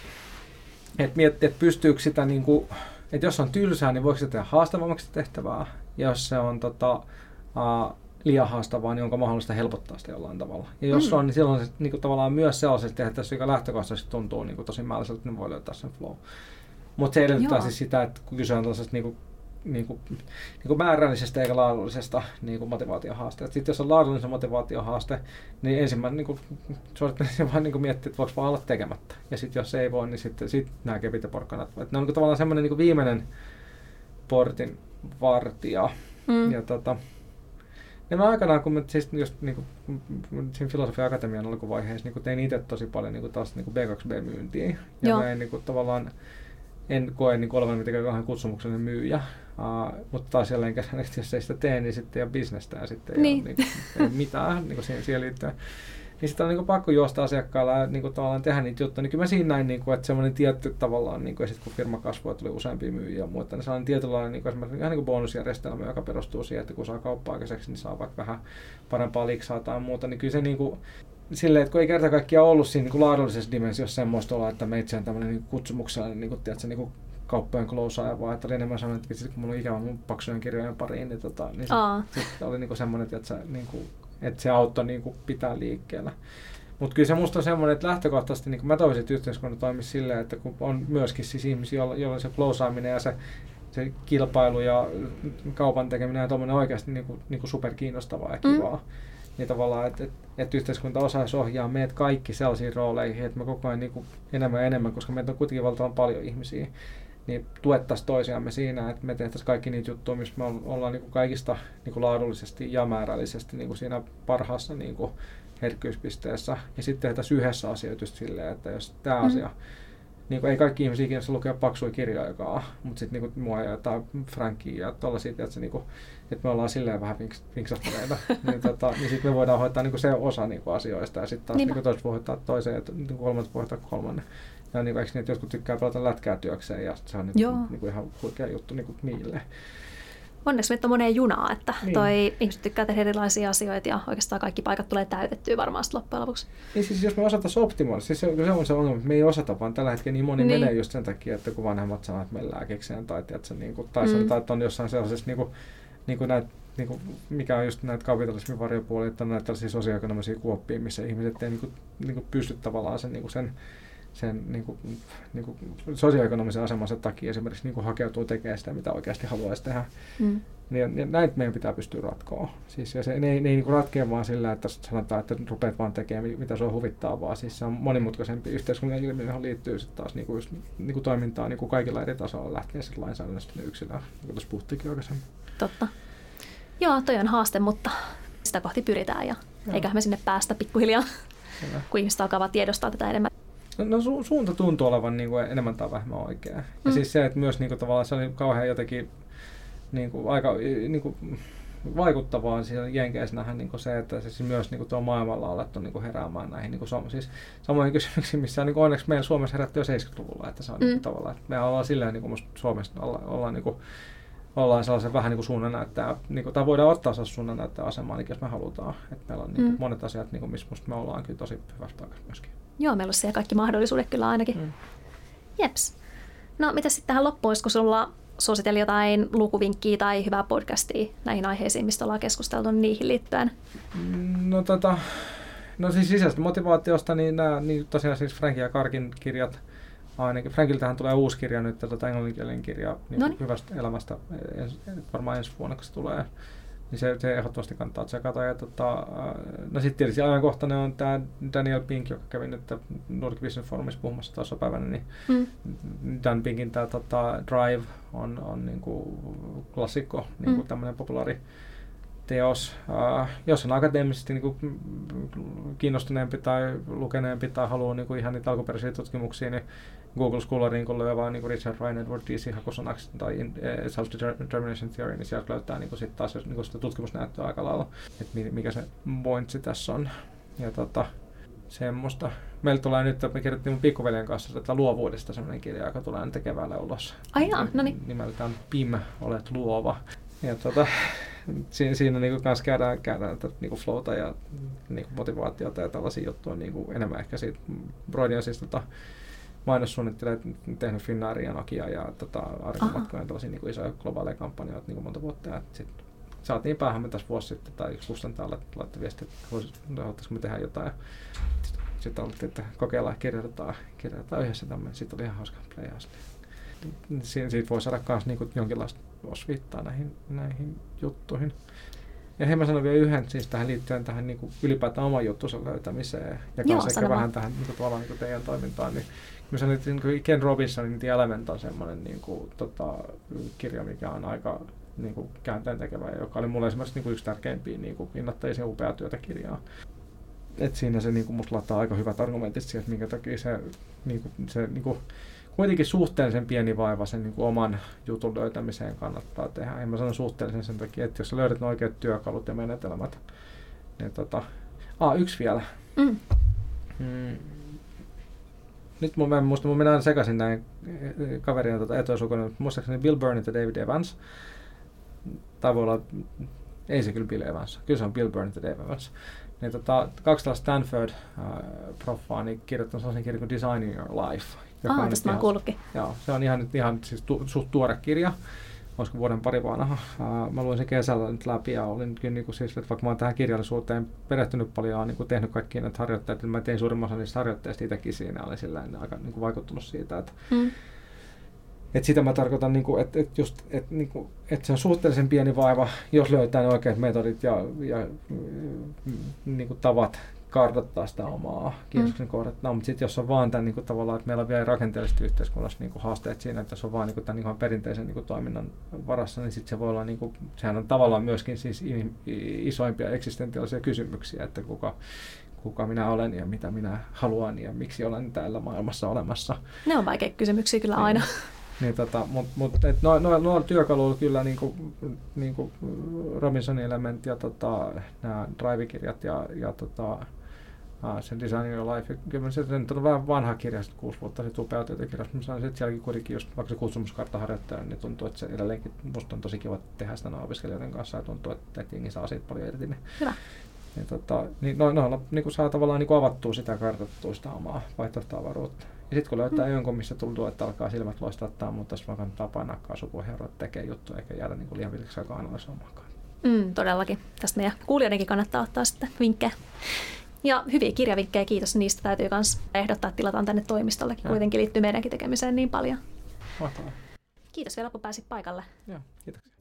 että miettii, että pystyykö sitä, niin kuin, että jos on tylsää, niin voiko se tehdä haastavammaksi tehtävää, jos se on tota, uh, liian haastavaa, niin onko mahdollista helpottaa sitä jollain tavalla. Ja jos mm. on, niin silloin se niin kuin, tavallaan myös sellaisesta tehtävässä, joka lähtökohtaisesti tuntuu niin kuin, tosi määlliseltä, niin voi löytää sen flow. Mutta se edellyttää siis sitä, että kun kyse on tällaisesta niin kuin, niin kuin, niin kuin määrällisestä eikä laadullisesta niin kuin motivaatiohaasteesta. Sitten jos on laadullinen motivaatiohaaste, niin ensimmäinen niin kuin, vaan niin kuin miettii, että voiko vaan olla tekemättä. Ja sitten jos ei voi, niin sitten sit nämä kepit ja porkkanat. Että ne on niin kuin, tavallaan semmoinen niin viimeinen portin vartija. Mm. Ja tota, ja mä aikanaan, kun mä siis just niin kuin, siinä Filosofia Akatemian alkuvaiheessa niin tein itse tosi paljon niin kuin taas niin kuin B2B-myyntiä. Ja Joo. mä en niin kuin, tavallaan en koe niin olevani mitenkään kauhean kutsumuksellinen myyjä, uh, mutta taas jälleen kerran, että jos ei sitä tee, niin sitten ei ole bisnestä ja sitten ei niin. ole niin kuin, ei mitään niin kuin siihen, siihen liittyen. Niin sitten on niin kuin pakko juosta asiakkaalla ja niin kuin, tavallaan tehdä niitä juttuja. Niin kyllä mä siinä näin, niin kuin, että semmoinen tietty tavallaan, niin kuin, ja sitten kun firma kasvoi, tuli useampia myyjiä ja muuta, niin sellainen tietynlainen niin kuin, esimerkiksi ihan niin kuin bonusjärjestelmä, joka perustuu siihen, että kun saa kauppaa aikaiseksi, niin saa vaikka vähän parempaa liksaa tai muuta, niin kyllä se niin kuin, silleen, että kun ei kerta kaikkiaan ollut siinä niin kuin laadullisessa dimensiossa semmoista olla, että meitsi on tämmöinen niin kutsumuksellinen niin kuin, tiedätkö, niin kuin kauppojen klousaaja, vaan että oli enemmän sellainen, että kun mulla on ikävä mun paksujen kirjojen pariin, niin, tota, niin sit oli niin kuin semmoinen, että, se, niin kuin, että se auttoi niin kuin pitää liikkeellä. Mutta kyllä se musta on semmoinen, että lähtökohtaisesti niin mä toivoisin, että yhteiskunta toimisi silleen, että kun on myöskin siis ihmisiä, joilla, joilla se klousaaminen ja se, se kilpailu ja kaupan tekeminen on oikeasti niin kuin, niin kuin superkiinnostavaa ja kivaa. Mm niin tavallaan, että, että, että yhteiskunta osaisi ohjaa meidät kaikki sellaisiin rooleihin, että me koko ajan niin kuin enemmän ja enemmän, koska meitä on kuitenkin valtavan paljon ihmisiä, niin tuettaisiin toisiamme siinä, että me tehtäisiin kaikki niitä juttuja, missä me ollaan niin kuin kaikista niin kuin laadullisesti ja määrällisesti niin kuin siinä parhaassa niin kuin herkkyyspisteessä. Ja sitten tehtäisiin yhdessä asioita just silleen, että jos tämä mm. asia niin kuin, ei kaikki ihmiset ikinä lukea paksuja kirjoja, mutta sitten niin mua ja jotain Frankia ja tuollaisia, että, niin kuin, että me ollaan silleen vähän vinksahtuneita, niin, tota, niin sitten me voidaan hoitaa niin kuin se osa niin kuin asioista ja sitten taas niin niin toiset voi hoitaa toiseen ja niin kolmannet voi hoitaa kolmannen. Ja niin kuin, eikö niin, että jotkut tykkää pelata lätkää työkseen ja se on niin, niin kuin ihan huikea juttu niin kuin niille
onneksi meitä on moneen junaa, että niin. toi ihmiset tykkää tehdä erilaisia asioita ja oikeastaan kaikki paikat tulee täytettyä varmaan loppujen lopuksi.
Niin siis jos me osataan optimoida, siis se, se on se ongelma, että me ei osata, vaan tällä hetkellä niin moni niin. menee just sen takia, että kun vanhemmat sanoo, että meillä lääkekseen tai, tiedätkö, niin kuin, tai mm. sanotaan, että on jossain sellaisessa niin kuin, niin kuin näitä niin kuin, mikä on just näitä kapitalismin varjopuolia, että on näitä tällaisia sosioekonomisia kuoppia, missä ihmiset ei niin kuin, niin kuin pysty tavallaan sen, niin kuin sen sen niin kuin, niin kuin sosioekonomisen asemansa takia esimerkiksi niin kuin hakeutuu tekemään sitä, mitä oikeasti haluaisi tehdä. Mm. Niin, ja näitä meidän pitää pystyä ratkoa. Siis, ja se, ne, ne ei niin ratkea vaan sillä, että sanotaan, että rupeat vaan tekemään, mitä se on huvittaa, vaan siis se on monimutkaisempi yhteiskunnan ilmiö, johon liittyy sitten taas niin kuin, just, niin kuin toimintaa niin kuin kaikilla eri tasoilla lähtien sitten lainsäädännöstä yksilöä, niin kuin tuossa puhuttiinkin aikaisemmin.
Totta. Joo, toi on haaste, mutta sitä kohti pyritään ja Joo. eiköhän me sinne päästä pikkuhiljaa, Kyllä. kun ihmiset alkavat tiedostaa tätä enemmän.
No, no su- suunta tuntuu olevan niin kuin enemmän tai vähemmän oikea. Mm. Ja siis se, että myös niin kuin, tavallaan se oli kauhean jotenkin niin kuin, aika niin kuin, vaikuttavaa siellä Jenkeissä nähdä niin se, että se siis myös niin tuo maailmalla on alettu niin heräämään näihin niin kuin, siis, samoihin kysymyksiin, missä niin kuin, onneksi meillä Suomessa herätti jo 70-luvulla, että se on mm. niin kuin, tavallaan, että me ollaan silleen niin kuin Suomessa ollaan, ollaan niin kuin, ollaan sellaisen vähän niin kuin suunnannäyttäjä, niin kuin, tai voidaan ottaa sellaisen suunnannäyttäjä asemaan, niin jos me halutaan. Että meillä on niin kuin, mm. monet asiat, niin kuin, missä me ollaan kyllä tosi hyvässä paikassa myöskin.
Joo, meillä on siellä kaikki mahdollisuudet kyllä ainakin. Mm. Jeps. No, mitä sitten tähän loppuun, kun sulla suositeli jotain lukuvinkkiä tai hyvää podcastia näihin aiheisiin, mistä ollaan keskusteltu niihin liittyen?
No tota, no siis sisäisestä motivaatiosta, niin, nämä, niin tosiaan siis Frank ja Karkin kirjat, ainakin. Frankiltähän tulee uusi kirja nyt, tota englanninkielinen kirja niin hyvästä elämästä, ens, varmaan ensi vuonna, kun se tulee niin se, se ehdottomasti kannattaa tsekata. Ja tota, no sitten tietysti ajankohtainen on tämä Daniel Pink, joka kävi nyt Nordic Business Forumissa puhumassa tuossa päivänä, niin mm. Dan Pinkin tämä tota, Drive on, on niinku klassikko, niinku mm. tämmöinen populaari teos. Uh, jos on akateemisesti niin kuin, kiinnostuneempi tai lukeneempi tai haluaa niin kuin, ihan niitä alkuperäisiä tutkimuksia, niin Google Scholarin, kun löyvää niin Richard Ryan Edward Deasy hakusanaksi tai uh, Self-Determination Theory, niin sieltä löytää niin sitten taas niin kuin sitä tutkimusnäyttöä aika lailla, että mikä se pointsi tässä on. Ja tota, semmoista. Meillä tulee nyt, me kirjoittiin mun pikkuveljen kanssa tätä luovuudesta semmoinen kirja, joka tulee nyt keväällä ulos.
Ai jaa, no niin.
Nimeltään Pim, olet luova. Ja tota, siinä, siinä niin kanssa käydään, käydään tätä niin flowta ja niin motivaatiota ja tällaisia juttuja niin kuin enemmän ehkä siitä. Broidi on siis tota, mainossuunnittelijat tehnyt Finnairin ja Nokia ja tota, Arkomatkojen tällaisia niin kuin isoja globaaleja kampanjoita niin kuin monta vuotta. Ja sit saatiin päähän me tässä vuosi sitten, tai yksi kustantaja laittoi viestiä, että haluaisiko me tehdä jotain. Sitten sit alettiin, että kokeillaan kirjoitetaan, kirjoitetaan yhdessä tämmöinen. Sitten oli ihan hauska playaus. Siitä, siitä voi saada myös niin jonkinlaista osviittaa näihin, näihin juttuihin. Ja hei mä sanon vielä yhden, siis tähän liittyen tähän niin kuin ylipäätään oman juttunsa löytämiseen ja
Joo,
kanssa ehkä vähän tähän niin kuin, tavallaan niin kuin teidän toimintaan, niin mä sanoin, että niin Ken Robinsonin The Element on semmoinen niin kuin, tota, kirja, mikä on aika niin kuin käänteen tekevä, joka oli mulle esimerkiksi niin kuin yksi tärkeimpiä niin kuin innoitteisia upea työtä kirjaa. Et siinä se niin kuin, musta laittaa aika hyvät argumentit siihen, että minkä takia se, niin kuin, se niin kuin, kuitenkin suhteellisen pieni vaiva sen niin kuin oman jutun löytämiseen kannattaa tehdä. En mä sano suhteellisen sen takia, että jos sä löydät ne oikeat työkalut ja menetelmät, niin tota... Ah, yksi vielä.
Mm.
Mm. Nyt mun, mä en muista, mun mennään aina sekaisin näin kaverina tota etuisuukona, mutta muistaakseni Bill Burnett ja David Evans. Tai voi olla, ei se kyllä Bill Evans, kyllä se on Bill Burnett ja David Evans. Niin tota, kaksi tällaista Stanford-proffaa niin kirjoittanut sellaisen kirjan kuin Designing Your Life.
Joka ah, tästä mä oon kuullutkin.
Joo, se on ihan, ihan siis tu, suht tuore kirja olisiko vuoden pari vanha. Uh, mä luin sen kesällä nyt läpi ja olin kyllä niin kuin siis, että vaikka mä oon tähän kirjallisuuteen perehtynyt paljon ja niin kuin tehnyt kaikki näitä harjoitteita, niin mä tein suurimman osan niistä harjoitteista itsekin siinä. Olin sillä aika niin kuin vaikuttunut siitä, että mm. Et sitä mä tarkoitan, niin kuin, että, että, just, että, niin kuin, että se on suhteellisen pieni vaiva, jos löytää ne oikeat metodit ja, ja niin kuin tavat kartoittaa sitä omaa kiinnostuksen mm. kohdetta. No, mutta sitten jos on vaan tämän niin kuin, tavallaan, että meillä on vielä rakenteellisesti yhteiskunnassa niin kuin, haasteet siinä, että jos on vaan niin kuin, tämän niin kuin, perinteisen niin kuin, toiminnan varassa, niin sitten se voi olla, niin kuin, sehän on tavallaan myöskin siis isoimpia eksistentiaalisia kysymyksiä, että kuka, kuka minä olen ja mitä minä haluan ja miksi olen täällä maailmassa olemassa.
Ne on vaikeita kysymyksiä kyllä aina. Niin.
Niin tota, mut, mut, et no, no, no, työkaluilla kyllä niinku, niinku Robinsonin element ja tota, nämä Drive-kirjat ja, ja tota, sen Design Your Life. Kyllä se nyt on vähän vanha kirja, sitten kuusi vuotta sitten upea työtäkirja. Mä sanoisin, että sielläkin kuitenkin, jos vaikka se kutsumuskarttaharjoittaja, niin tuntuu, että se edelleenkin musta on tosi kiva tehdä sitä opiskelijoiden kanssa ja tuntuu, että, että jengi saa siitä paljon irti. Niin,
Hyvä.
Niin, tota, niin no, no, niin kuin saa tavallaan niin kuin avattua sitä kartoittua sitä omaa vaihtoehtoavaruutta. Ja sitten kun löytää mm. jonkun, missä tuntuu, että alkaa silmät loistattaa, mutta sitten vaan kannattaa painaa kaasupohjaa, tekee juttuja eikä jäädä niin liian vilkaksi aikaa analysoimaankaan.
Mm, todellakin. Tästä meidän kuulijoidenkin kannattaa ottaa sitten vinkkejä. Ja hyviä kirjavinkkejä, kiitos niistä. Täytyy myös ehdottaa, että tilataan tänne toimistollekin. Kuitenkin liittyy meidänkin tekemiseen niin paljon.
Mahtavaa.
Kiitos vielä, kun pääsit paikalle.
Joo, kiitoksia.